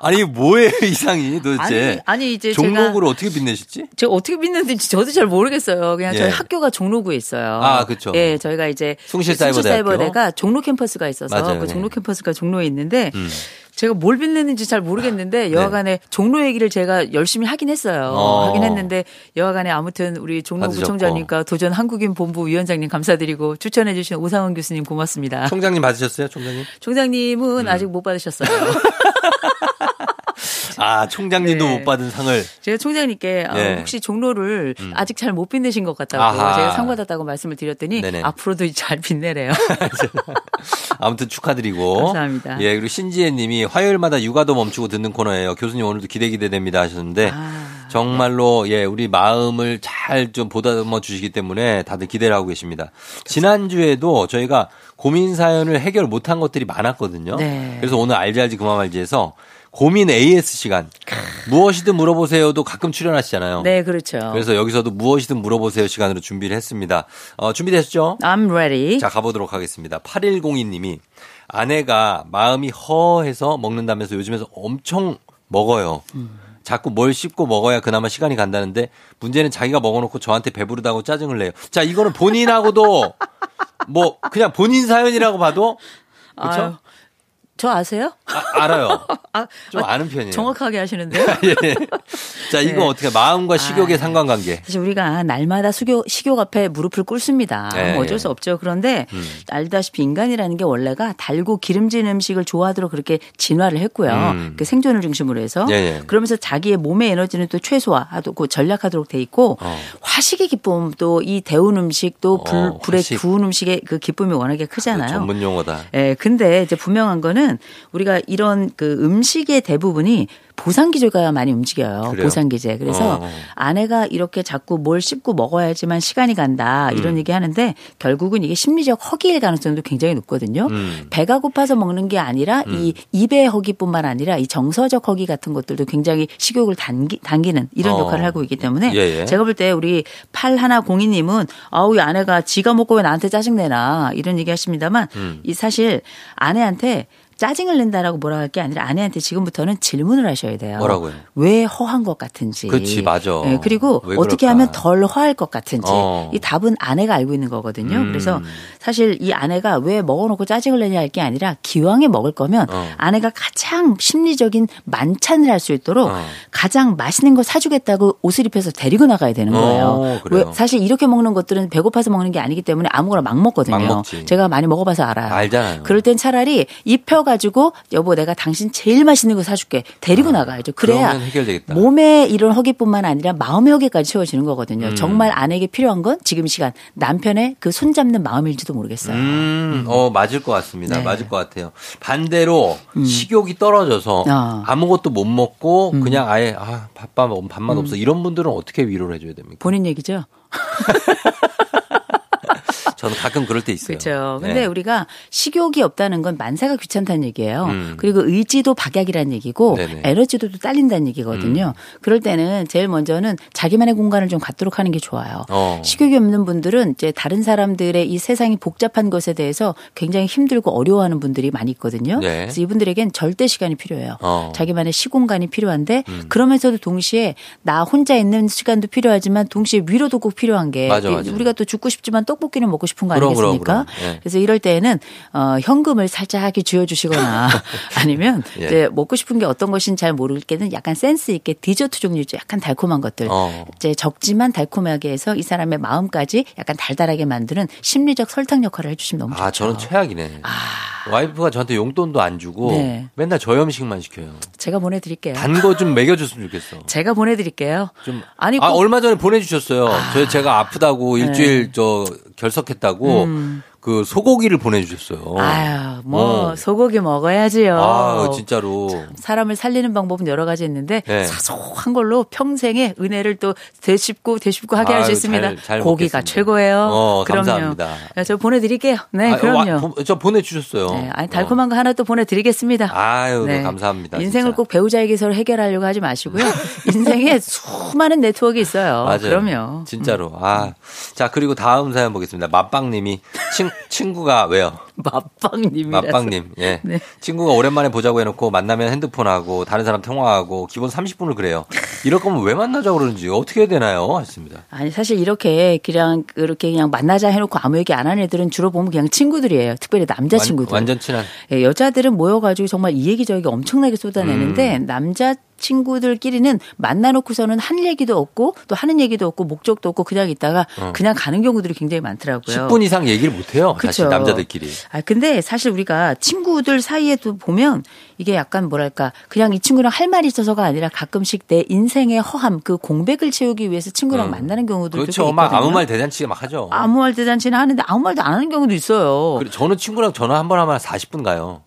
아니, 뭐예요, 이상이 도대체? 아니, 아니 이제 종로구를 어떻게 빛내셨지? 제가 어떻게 믿는지 저도 잘 모르겠어요. 그냥 예. 저희 학교가 종로구에 있어요. 아, 그쵸. 예, 저희가 이제. 숭실사이버대가 종로 캠퍼스가 있어서 맞아요, 그 네. 종로 캠퍼스가 종로에 있는데 음. 제가 뭘 빛냈는지 잘 모르겠는데 여하간에 종로 얘기를 제가 열심히 하긴 했어요. 네. 어. 하긴 했는데 여하간에 아무튼 우리 종로구 받으셨고. 총장님과 도전 한국인 본부 위원장님 감사드리고 추천해 주신 오상원 교수님 고맙습니다. 총장님 받으셨어요, 총장님? 총장님은 음. 아직 못 받으셨어요. 아, 총장님도 네. 못 받은 상을. 제가 총장님께 아, 예. 혹시 종로를 음. 아직 잘 못 빛내신 것 같다고 아하. 제가 상 받았다고 말씀을 드렸더니 네네. 앞으로도 잘 빛내래요. 아무튼 축하드리고. 감사합니다. 예, 그리고 신지혜 님이 화요일마다 육아도 멈추고 듣는 코너예요. 교수님 오늘도 기대 기대됩니다 하셨는데. 아. 정말로 예 우리 마음을 잘 좀 보다듬어 주시기 때문에 다들 기대를 하고 계십니다. 지난 주에도 저희가 고민 사연을 해결 못한 것들이 많았거든요. 네. 그래서 오늘 알지 알지 그만 알지에서 고민 AS 시간 무엇이든 물어보세요도 가끔 출연하시잖아요. 네, 그렇죠. 그래서 여기서도 무엇이든 물어보세요 시간으로 준비를 했습니다. 어, 준비되셨죠? I'm ready. 자, 가보도록 하겠습니다. 8102님이 아내가 마음이 허해서 먹는다면서 요즘에서 엄청 먹어요. 자꾸 뭘 씹고 먹어야 그나마 시간이 간다는데 문제는 자기가 먹어놓고 저한테 배부르다고 짜증을 내요. 자, 이거는 본인하고도 뭐 그냥 본인 사연이라고 봐도 그렇죠? 저 아세요? 아, 알아요. 아, 좀 아 는 편이에요. 정확하게 하시는데요. 예. 자, 이거 네. 어떻게 마음과 식욕의 아. 상관관계. 사실 우리가 날마다 수교, 식욕 앞에 무릎을 꿇습니다. 네. 뭐 어쩔 수 없죠. 그런데 음. 알다시피 인간이라는 게 원래가 달고 기름진 음식을 좋아하도록 그렇게 진화를 했고요. 음. 그 생존을 중심으로 해서 예, 예. 그러면서 자기의 몸의 에너지는 또 최소화하고 전략하도록 돼 있고 어. 화식의 기쁨 또 이 데운 음식 또 불, 어, 불에. 구운 음식의 그 기쁨이 워낙에 크잖아요. 전문 용어다. 예, 근데 이제 분명한 거는 우리가 이런 그 음식의 대부분이 보상 기제가 많이 움직여요. 그래요? 보상 기제. 그래서 어. 아내가 이렇게 자꾸 뭘 씹고 먹어야지만 시간이 간다 이런 음. 얘기 하는데 결국은 이게 심리적 허기일 가능성도 굉장히 높거든요. 음. 배가 고파서 먹는 게 아니라 이 입의 허기뿐만 아니라 이 정서적 허기 같은 것들도 굉장히 식욕을 당기, 당기는 이런 어. 역할을 하고 있기 때문에 예, 예. 제가 볼 때 우리 팔 하나 공이님은 아우 이 아내가 지가 먹고 왜 나한테 짜증내나 이런 얘기 하십니다만 음. 이 사실 아내한테 짜증을 낸다라고 뭐라 할 게 아니라 아내한테 지금부터는 질문을 하셔야 돼요. 뭐라고요? 왜 허한 것 같은지. 그치, 맞아. 예, 그리고 왜 어떻게? 하면 덜 허할 것 같은지. 어. 이 답은 아내가 알고 있는 거거든요. 음. 그래서 사실 이 아내가 왜 먹어놓고 짜증을 내냐 할 게 아니라 기왕에 먹을 거면 어. 아내가 가장 심리적인 만찬을 할 수 있도록 어. 가장 맛있는 거 사주겠다고 옷을 입혀서 데리고 나가야 되는 거예요. 어, 그래요? 왜 사실 이렇게 먹는 것들은 배고파서 먹는 게 아니기 때문에 아무거나 막 먹거든요. 막 먹지. 제가 많이 먹어봐서 알아요. 알잖아요. 그럴 땐 차라리 입혀 가지고 여보 내가 당신 제일 맛있는 거 사줄게 데리고 나가야죠. 그래야 아, 그러면 해결되겠다. 몸의 이런 허기뿐만 아니라 마음의 허기까지 채워지는 거거든요. 음. 정말 아내에게 필요한 건 지금 이 시간 남편의 그 손잡는 마음일지도 모르겠어요. 음, 어, 맞을 것 같습니다. 네. 맞을 것 같아요. 반대로 식욕이 떨어져서 아. 아무것도 못 먹고 그냥 아예 아, 밥밥 밥만 없어 이런 분들은 어떻게 위로를 해줘야 됩니까? 본인 얘기죠. 가끔 그럴 때 있어요. 그렇죠. 네. 근데 우리가 식욕이 없다는 건 만사가 귀찮다는 얘기예요. 음. 그리고 의지도 박약이라는 얘기고 네네. 음. 에너지도 또 딸린다는 얘기거든요. 그럴 때는 제일 먼저는 자기만의 공간을 좀 갖도록 하는 게 좋아요. 어. 식욕이 없는 분들은 이제 다른 사람들의 이 세상이 복잡한 것에 대해서 굉장히 힘들고 어려워하는 분들이 많이 있거든요. 네. 그래서 이분들에겐 절대 시간이 필요해요. 어. 음. 자기만의 시공간이 필요한데 그러면서도 동시에 나 혼자 있는 시간도 필요하지만 동시에 위로도 꼭 필요한 게 맞아, 맞아. 우리가 또 죽고 싶지만 떡볶이는 먹고 싶은 거 그럼, 아니겠습니까? 예. 그래서 이럴 때에는 어, 현금을 살짝 이렇게 쥐어 주시거나 아니면 예. 이제 먹고 싶은 게 어떤 것인지 잘 모르겠는 약간 센스 있게 디저트 종류 좀 약간 달콤한 것들 어. 이제 적지만 달콤하게 해서 이 사람의 마음까지 약간 달달하게 만드는 심리적 설탕 역할을 해주시면 너무 좋죠. 아, 저는 최악이네. 와이프가 저한테 용돈도 안 주고 네. 맨날 저염식만 시켜요. 제가 보내드릴게요. 단 거 좀 먹여줬으면 좋겠어. 제가 보내드릴게요. 좀 아니 아, 꼭- 얼마 전에 보내주셨어요. 저 제가 아프다고 일주일 저 결석했다고 음. 그 소고기를 보내주셨어요. 아유 뭐 어. 소고기 먹어야지요. 아, 진짜로. 사람을 살리는 방법은 여러 가지 있는데 네. 사소한 걸로 평생의 은혜를 또 되씹고 되씹고 하게 할 수 있습니다. 잘- 잘 고기가 먹겠습니다. 최고예요. 어, 그럼요. 감사합니다. 야, 저 보내드릴게요. 네, 아, 그럼요. 와, 보- 저 보내주셨어요. 네, 아니 달콤한 거 하나 또 보내드리겠습니다. 아유, 네. 감사합니다. 인생을 진짜. 꼭 배우자에게서 해결하려고 하지 마시고요. 인생에 수많은 네트워크 있어요. 맞아요. 그럼요. 진짜로. 아. 자, 그리고 다음 사연 보겠습니다. 맛빵님이 친, 친구가 왜요? 맛빵님이라서. 맛빵님. 예. 네. 친구가 오랜만에 보자고 해놓고 만나면 핸드폰하고 다른 사람 통화하고 기본 30분을 그래요. 이럴 거면 왜 만나자고 그러는지 어떻게 해야 되나요? 하십니다. 아니 사실 이렇게 그냥 그렇게 그냥 만나자 해놓고 아무 얘기 안 하는 애들은 주로 보면 그냥 친구들이에요. 특별히 남자 친구들. 완, 전 친한. 예, 여자들은 모여가지고 정말 이 얘기 저 얘기 엄청나게 쏟아내는데 음. 남자 친구들끼리는 만나놓고서는 한 얘기도 없고 또 하는 얘기도 없고 목적도 없고 그냥 있다가 어. 그냥 가는 경우들이 굉장히 많더라고요. 10분 이상 얘기를 못 해요. 사실 그쵸. 남자들끼리. 아 근데 사실 우리가 친구들 사이에도 보면 이게 약간 뭐랄까 그냥 이 친구랑 할 말이 있어서가 아니라 가끔씩 내 인생의 허함 그 공백을 채우기 위해서 친구랑 음. 만나는 경우들도 그렇죠. 꽤 막. 아무 말 대잔치 막 하죠. 아무 말 대잔치는 하는데 아무 말도 안 하는 경우도 있어요. 저는 친구랑 전화 한 번 하면 40분 가요.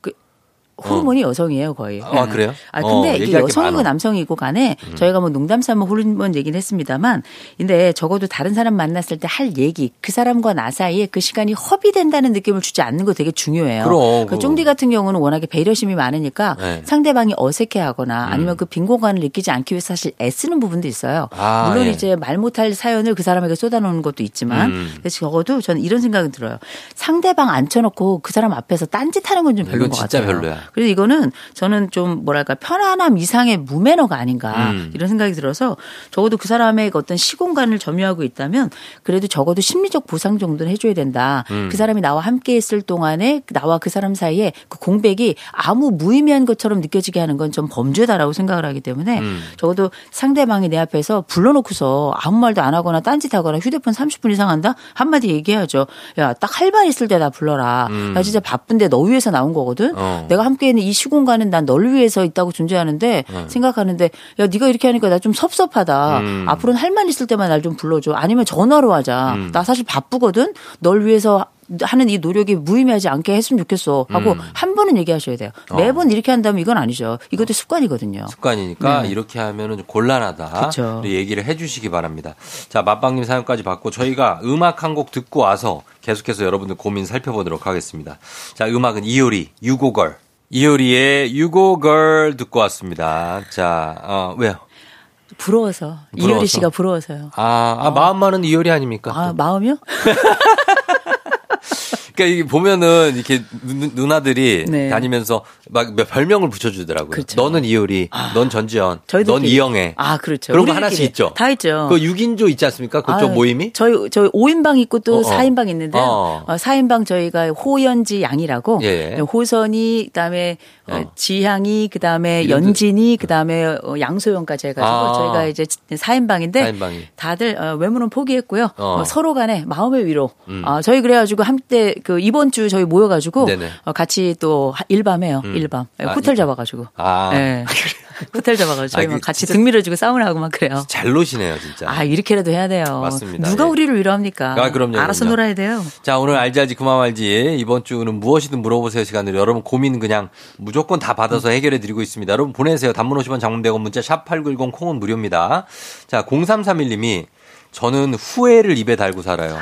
호르몬이 여성이에요 거의. 아, 네. 그래요? 아 어, 근데 이게 얘기할 게 여성이고. 음. 남성이고 간에 저희가 뭐 농담 삼아 호르몬 얘기는 했습니다만, 근데 적어도 다른 사람 만났을 때 할 얘기, 그 사람과 나 사이에 그 시간이 허비된다는 느낌을 주지 않는 거 되게 중요해요. 그럼, 그. 쫑디 같은 경우는 워낙에 배려심이 많으니까 네. 상대방이 어색해하거나 음. 아니면 그 빈 공간을 느끼지 않기 위해서 사실 애쓰는 부분도 있어요. 아, 물론 예. 이제 말 못할 사연을 그 사람에게 쏟아놓는 것도 있지만, 음. 그래서 적어도 저는 이런 생각이 들어요. 상대방 앉혀놓고 그 사람 앞에서 딴짓하는 건 좀 별로인 것 같아요. 별로야. 그래서 이거는 저는 좀 뭐랄까 편안함 이상의 무매너가 아닌가 음. 이런 생각이 들어서 적어도 그 사람의 어떤 시공간을 점유하고 있다면 그래도 적어도 심리적 보상 정도는 해줘야 된다. 음. 그 사람이 나와 함께 있을 동안에 나와 그 사람 사이에 그 공백이 아무 무의미한 것처럼 느껴지게 하는 건 좀 범죄다라고 생각을 하기 때문에 음. 적어도 상대방이 내 앞에서 불러놓고서 아무 말도 안 하거나 딴짓하거나 휴대폰 30분 이상 한다 한마디 얘기해야죠. 야 딱 할 말 있을 때 나 불러라. 음. 나 진짜 바쁜데 너 위해서 나온 거거든. 어. 내가 있는 이 시공간은 난 널 위해서 있다고 존재하는데 생각하는데 야 네가 이렇게 하니까 나 좀 섭섭하다. 음. 앞으로는 할 말 있을 때만 날 좀 불러줘. 아니면 전화로 하자. 음. 나 사실 바쁘거든. 널 위해서 하는 이 노력이 무의미하지 않게 했으면 좋겠어 하고 음. 한 번은 얘기하셔야 돼요. 매번 이렇게 한다면 이건 아니죠. 이것도 습관이거든요. 습관이니까 네. 이렇게 하면은 좀 곤란하다. 그쵸. 얘기를 해주시기 바랍니다. 자, 맛방님 사연까지 받고 저희가 음악 한 곡 듣고 와서 계속해서 여러분들 고민 살펴보도록 하겠습니다. 자, 음악은 이효리, 유고걸. 이효리의 유고걸 듣고 왔습니다. 자, 어, 왜요? 부러워서 부러워서? 이효리 씨가 부러워서요. 아, 아 마음만은 이효리 아닙니까? 아 마음이요? 그러니까 이게 보면은 이렇게 누, 누나들이 네. 다니면서 막 별명을 붙여주더라고요. 그렇죠. 너는 이효리, 넌 전지현. 넌 이영애. 아 그렇죠. 그런 거 하나씩 있죠. 다 있죠. 그 6인조 있지 않습니까? 그쪽 아유, 모임이? 저희 저희 5인방 있고 또 어, 어. 4인방 있는데요. 어. 어. 4인방 저희가 호연지 양이라고 예. 호선이 그다음에 어, 어. 지향이 그다음에 연진이 그다음에 어, 양소영까지 해 가지고 아. 저희가 이제 4인방인데 4인방이. 다들 어, 외모는 포기했고요. 어. 어, 서로 간에 마음의 위로. 음. 아, 저희 그래 가지고 한때 그 이번 주 저희 모여 가지고 네네. 어, 같이 또 일밤해요. 음. 일밤. 예, 아, 호텔 일밤. 잡아 가지고. 아. 예. 호텔 잡아 가지고 저희 아, 막그 같이 등 밀어주고 사우나 하고 막 그래요. 잘 노시네요, 진짜. 아, 이렇게라도 해야 돼요. 맞습니다. 누가 예. 우리를 위로합니까? 아, 그럼요, 알아서 그럼요. 놀아야 돼요. 자, 오늘 알지 알지 그만 말지. 이번 주는 무엇이든 물어보세요 시간으로 여러분 고민 그냥 무조건 다 받아서 해결해 드리고 있습니다. 여러분 보내세요. 단문 50원 장문 100원 문자 샵 8910 콩은 무료입니다. 자, 0331님이 저는 후회를 입에 달고 살아요.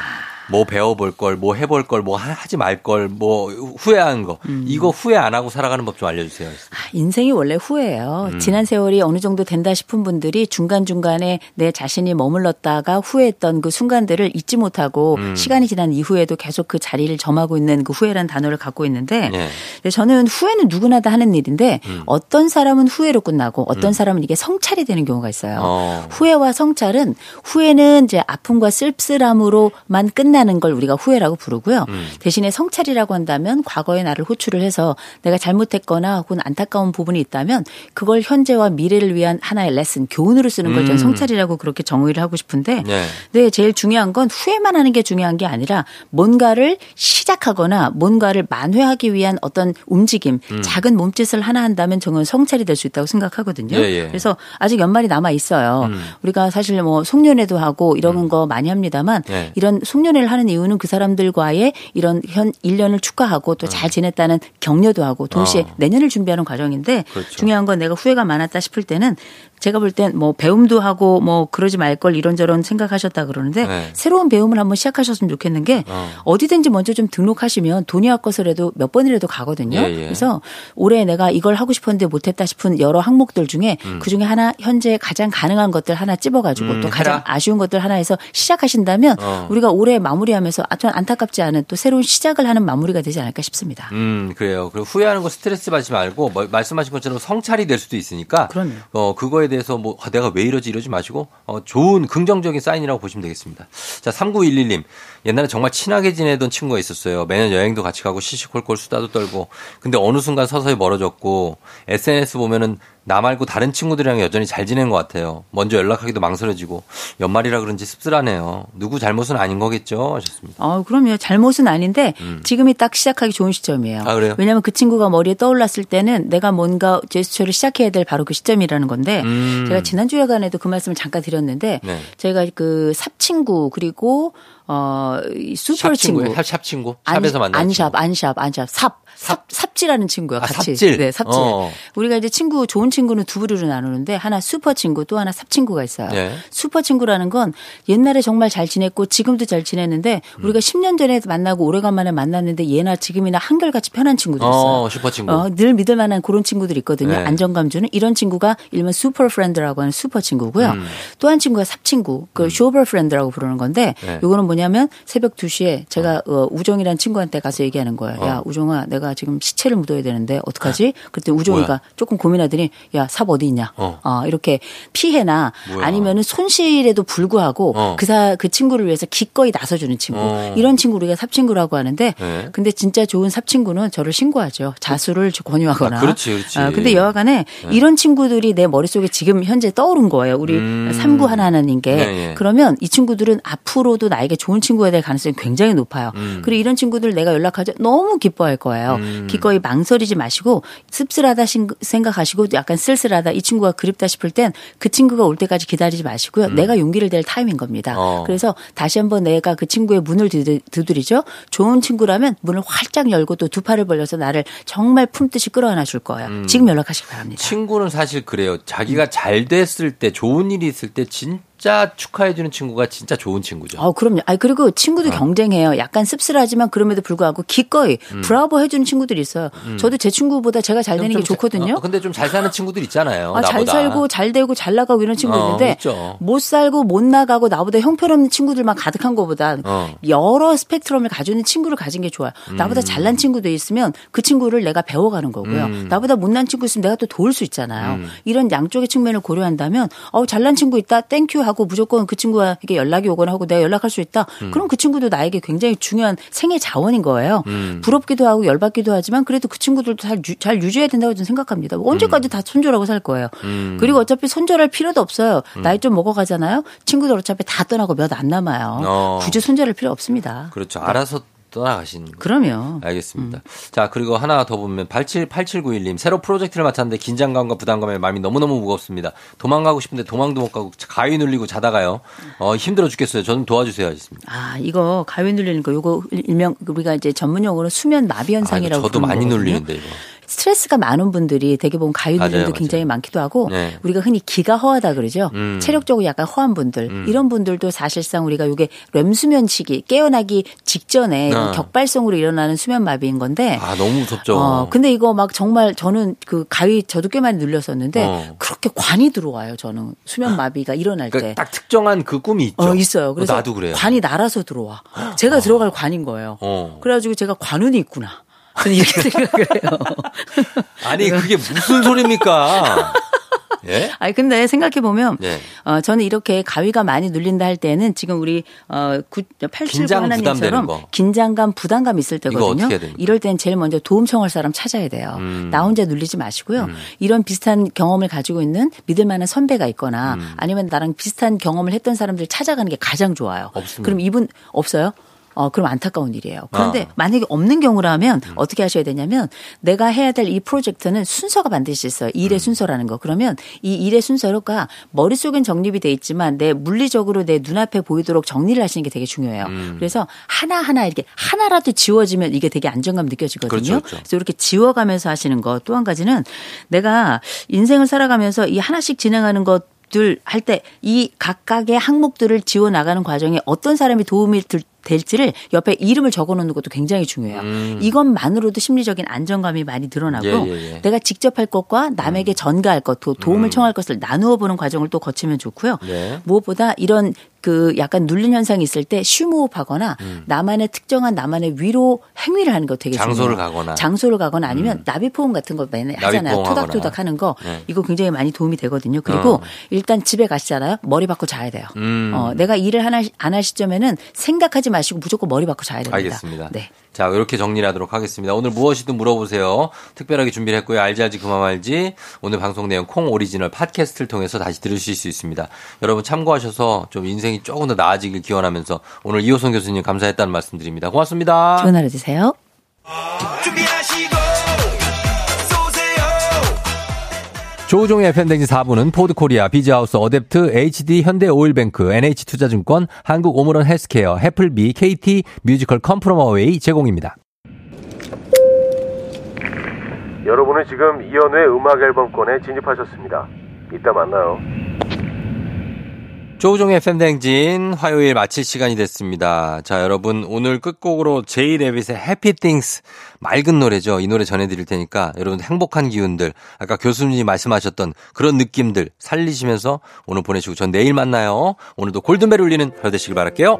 뭐 배워볼 걸, 뭐 해볼 걸, 뭐 하- 하지 말 걸, 뭐 후회하는 거. 음. 이거 후회 안 하고 살아가는 법 좀 알려주세요. 아, 인생이 원래 후회예요. 음. 지난 세월이 어느 정도 된다 싶은 분들이 중간중간에 내 자신이 머물렀다가 후회했던 그 순간들을 잊지 못하고 음. 시간이 지난 이후에도 계속 그 자리를 점하고 있는 그 후회라는 단어를 갖고 있는데 예. 근데 저는 후회는 누구나 다 하는 일인데 음. 어떤 사람은 후회로 끝나고 어떤 사람은 이게 성찰이 되는 경우가 있어요. 어. 후회와 성찰은 후회는 이제 아픔과 쓸쓸함으로만 끝나 는 걸 우리가 후회라고 부르고요. 음. 대신에 성찰이라고 한다면 과거의 나를 호출을 해서 내가 잘못했거나 혹은 안타까운 부분이 있다면 그걸 현재와 미래를 위한 하나의 레슨, 교훈으로 쓰는 걸 저는 음. 성찰이라고 그렇게 정의를 하고 싶은데 네. 네, 제일 중요한 건 후회만 하는 게 중요한 게 아니라 뭔가를 시작하거나 뭔가를 만회하기 위한 어떤 움직임, 음. 작은 몸짓을 하나 한다면 저는 성찰이 될 수 있다고 생각하거든요. 예, 예. 그래서 아직 연말이 남아 있어요. 음. 우리가 사실 뭐 송년회도 하고 이런 거 많이 합니다만 예. 이런 송년회를 하는 이유는 그 사람들과의 이런 현 1년을 축하하고 또 잘 지냈다는 격려도 하고 동시에 어. 내년을 준비하는 과정인데 그렇죠. 중요한 건 내가 후회가 많았다 싶을 때는 제가 볼 땐 뭐 배움도 하고 뭐 그러지 말 걸 이런저런 생각하셨다 그러는데 네. 새로운 배움을 한번 시작하셨으면 좋겠는 게 어. 어. 디든지 먼저 좀 등록하시면 돈이 아까서라도 몇 번이라도 가거든요. 예, 예. 그래서 올해 내가 이걸 하고 싶었는데 못했다 싶은 여러 항목들 중에 그 중에 하나 현재 가장 가능한 것들 하나 찝어가지고 음, 또 가장 해라. 아쉬운 것들 하나 해서 시작하신다면 어. 우리가 올해 마무리하면서 아, 전 안타깝지 않은 또 새로운 시작을 하는 마무리가 되지 않을까 싶습니다. 음, 그래요. 그리고 후회하는 거 스트레스 받지 말고 뭐, 말씀하신 것처럼 성찰이 될 수도 있으니까 그럼요. 어, 그거에 대해서 뭐 아, 내가 왜 이러지 이러지 마시고 어, 좋은 긍정적인 사인이라고 보시면 되겠습니다. 자, 3911님. 옛날에 정말 친하게 지내던 친구가 있었어요. 매년 여행도 같이 가고 시시콜콜 수다도 떨고. 근데 어느 순간 서서히 멀어졌고 SNS 보면은 나 말고 다른 친구들이랑 여전히 잘 지내는 것 같아요. 먼저 연락하기도 망설여지고 연말이라 그런지 씁쓸하네요. 누구 잘못은 아닌 거겠죠? 하셨습니다. 어, 그럼요. 잘못은 아닌데 지금이 딱 시작하기 좋은 시점이에요. 음. 아, 그래요? 왜냐하면 그 친구가 머리에 떠올랐을 때는 내가 뭔가 제스처를 시작해야 될 바로 그 시점이라는 건데 음. 제가 지난주 예간에도 그 말씀을 잠깐 드렸는데 네. 제가 그 삽친구 그리고 어, 이 슈퍼 샵 친구. 친구예요? 샵, 샵 친구? 샵에서 만난 안샵, 친구. 안샵, 안샵, 삽. 삽, 삽질하는 친구야, 아, 같이. 삽질? 네, 삽질. 어. 우리가 이제 친구, 좋은 친구는 두 부류로 나누는데 하나 슈퍼 친구 또 하나 삽 친구가 있어요. 예. 슈퍼 친구라는 건 옛날에 정말 잘 지냈고 지금도 잘 지내는데 음. 우리가 10년 전에 만나고 오래간만에 만났는데 예나 지금이나 한결같이 편한 친구들 있어요. 어, 슈퍼 친구. 어, 늘 믿을 만한 그런 친구들이 있거든요. 네. 안정감 주는 이런 친구가 일명 super friend라고 하는 슈퍼 친구고요. 음. 또 한 친구가 삽 친구, 그 shovel friend라고 부르는 건데 네. 요거는 뭐냐면 새벽 2시에 제가 어, 우정이라는 친구한테 가서 얘기하는 거예요. 야, 우정아, 내가 지금 시체를 묻어야 되는데 어떡하지? 그랬더니 우정이가 뭐야? 조금 고민하더니 야, 삽 어디 있냐? 어. 어, 이렇게 피해나 뭐야? 아니면은 손실에도 불구하고 어. 그 사, 그 친구를 위해서 기꺼이 나서주는 친구. 어. 이런 친구 우리가 삽 친구라고 하는데 네. 근데 진짜 좋은 삽 친구는 저를 신고하죠. 자수를 권유하거나. 아, 그렇지, 그렇지. 아, 근데 여하간에 이런 친구들이 내 머릿속에 지금 현재 떠오른 거예요. 우리 음. 삼구 하나하나님께. 네, 네. 그러면 이 친구들은 앞으로도 나에게 좋은 친구가 될 가능성이 굉장히 높아요. 음. 그리고 이런 친구들 내가 연락하죠 너무 기뻐할 거예요. 음. 기꺼이 망설이지 마시고 씁쓸하다 신- 생각하시고 약간 쓸쓸하다 이 친구가 그립다 싶을 땐 그 친구가 올 때까지 기다리지 마시고요. 내가 용기를 낼 타임인 겁니다. 음. 어. 그래서 다시 한번 내가 그 친구의 문을 두드- 두드리죠. 좋은 친구라면 문을 활짝 열고 또 두 팔을 벌려서 나를 정말 품듯이 끌어안아 줄 거예요. 음. 지금 연락하시기 바랍니다. 친구는 사실 그래요. 자기가 잘 됐을 때, 좋은 일이 있을 때 진 짜 축하해주는 친구가 진짜 좋은 친구죠. 어, 그럼요. 아 그리고 친구들 어. 경쟁해요. 약간 씁쓸하지만 그럼에도 불구하고 기꺼이 음. 브라보 해주는 친구들이 있어요. 저도 제 친구보다 제가 잘 되는 게 좋거든요. 어, 근데 좀 잘 사는 친구들 있잖아요. 아, 잘. 살고 잘 되고 잘 나가고 이런 친구 어, 있는데 있죠. 못 살고 못 나가고 나보다 형편없는 친구들만 가득한 것보다 어. 여러 스펙트럼을 가지고 있는 친구를 가진 게 좋아요. 나보다 잘난 친구도 있으면 그 친구를 내가 배워가는 거고요. 음. 나보다 못난 친구 있으면 내가 또 도울 수 있잖아요. 음. 이런 양쪽의 측면을 고려한다면 어 잘난 친구 있다 thank you 하고 무조건 그 친구에게 연락이 오거나 하고 내가 연락할 수 있다. 음. 그럼 그 친구도 나에게 굉장히 중요한 생애 자원인 거예요. 음. 부럽기도 하고 열받기도 하지만 그래도 그 친구들도 잘, 유, 잘 유지해야 된다고 저는 생각합니다. 언제까지 다 손절하고 살 거예요. 음. 그리고 어차피 손절할 필요도 없어요. 나이 좀 먹어가잖아요. 친구들 어차피 다 떠나고 몇 안 남아요. 어. 굳이 손절할 필요 없습니다. 그렇죠. 알아서 떠나가시는 거. 그럼요. 알겠습니다. 자, 그리고 하나 더 보면 878791님 새로 프로젝트를 맡았는데 긴장감과 부담감에 마음이 너무너무 무겁습니다. 도망가고 싶은데 도망도 못 가고 가위 눌리고 자다가요. 어, 힘들어 죽겠어요. 저는 도와주세요 하셨습니다. 아, 이거 가위 눌리는 거, 요거 일명 우리가 이제 전문 용어로 수면 마비 아, 현상이라고 저도 부르는 많이 거거든요. 눌리는데 이거. 스트레스가 많은 분들이 되게 보면 가위 맞아요, 눌림도 맞아요. 굉장히 많기도 하고 네. 우리가 흔히 기가 허하다 그러죠. 음. 체력적으로 약간 허한 분들 이런 분들도 사실상 우리가 이게 렘 수면 시기 깨어나기 직전에 아. 격발성으로 일어나는 수면 마비인 건데 아, 너무 무섭죠. 어, 근데 이거 막 정말 저는 그 가위 저도 꽤 많이 눌렸었는데 어. 그렇게 관이 들어와요. 저는 수면 마비가 일어날 때. 그러니까 딱 특정한 그 꿈이 있죠. 어, 있어요. 그래서 나도 그래요. 관이 날아서 들어와. 제가 들어갈 관인 거예요. 어. 그래가지고 제가 관운이 있구나. 저는 이렇게 생각을 해요. 아니, 그게 무슨 소리입니까? 예? 아니 근데 생각해 보면 네. 어 저는 이렇게 가위가 많이 눌린다 할 때는 지금 우리 어 87구 긴장, 부담되는 하나님처럼 거. 긴장감, 부담감 있을 때거든요. 이럴 땐 제일 먼저 도움 청할 사람 찾아야 돼요. 음. 나 혼자 눌리지 마시고요. 이런 비슷한 경험을 가지고 있는 믿을 만한 선배가 있거나 음. 아니면 나랑 비슷한 경험을 했던 사람들 찾아가는 게 가장 좋아요. 없습니다. 그럼 이분 없어요? 어, 그럼 안타까운 일이에요. 그런데 아. 음. 만약에 없는 경우라면 어떻게 하셔야 되냐면 내가 해야 될 이 프로젝트는 순서가 반드시 있어요. 이 음. 일의 순서라는 거. 그러면 이 일의 순서가 머릿속엔 정립이 돼 있지만 내 물리적으로 내 눈앞에 보이도록 정리를 하시는 게 되게 중요해요. 음. 그래서 하나하나 이렇게 하나라도 지워지면 이게 되게 안정감 느껴지거든요. 그렇죠, 그렇죠. 그래서 이렇게 지워가면서 하시는 거. 또 한 가지는 내가 인생을 살아가면서 이 하나씩 진행하는 것 들할때 이 각각의 항목들을 지워 나가는 과정에 어떤 사람이 도움이 들, 될지를 옆에 이름을 적어 놓는 것도 굉장히 중요해요. 음. 이것만으로도 심리적인 안정감이 많이 늘어나고 예, 예, 예. 내가 직접 할 것과 남에게 전가할 것, 도- 도움을 청할 것을 나누어 보는 과정을 또 거치면 좋고요. 네. 무엇보다 이런 그 약간 눌린 현상이 있을 때 쉬호흡하거나 나만의 특정한 나만의 위로 행위를 하는 거 되게 음. 장소를 중요해요. 가거나. 음. 장소를 가거나 아니면 나비포옹 같은 거 맨날 하잖아요. 토닥토닥 하는 거 네. 이거 굉장히 많이 도움이 되거든요. 그리고 어. 일단 집에 가시잖아요. 머리 받고 자야 돼요. 음. 어, 내가 일을 하나 안 할 시점에는 생각하지 마 시고 무조건 머리 받고 자야 됩니다. 알겠습니다. 네. 자, 이렇게 정리를 하도록 하겠습니다. 오늘 무엇이든 물어보세요. 특별하게 준비를 했고요. 알지 알지 그 맘 알지. 오늘 방송 내용 콩 오리지널 팟캐스트를 통해서 다시 들으실 수 있습니다. 여러분 참고하셔서 좀 인생이 조금 더 나아지길 기원하면서 오늘 이호선 교수님 감사했다는 말씀드립니다. 고맙습니다. 좋은 하루 되세요. 준비하시고 조우종의 FM대행진 4부는 포드코리아, 비즈하우스, 어댑트, HD, 현대오일뱅크, NH투자증권, 한국오므론 헬스케어, 해플비, KT, 뮤지컬 Come From Away 제공입니다. 여러분은 지금 이연우의 음악 앨범권에 진입하셨습니다. 이따 만나요. 조우종의 팬댕진 화요일 마칠 시간이 됐습니다. 자, 여러분 오늘 끝곡으로 제이 레빗의 해피 띵스 맑은 노래죠. 이 노래 전해드릴 테니까 여러분 행복한 기운들 아까 교수님이 말씀하셨던 그런 느낌들 살리시면서 오늘 보내시고 전 내일 만나요. 오늘도 골든벨 울리는 하루 되시길 바랄게요.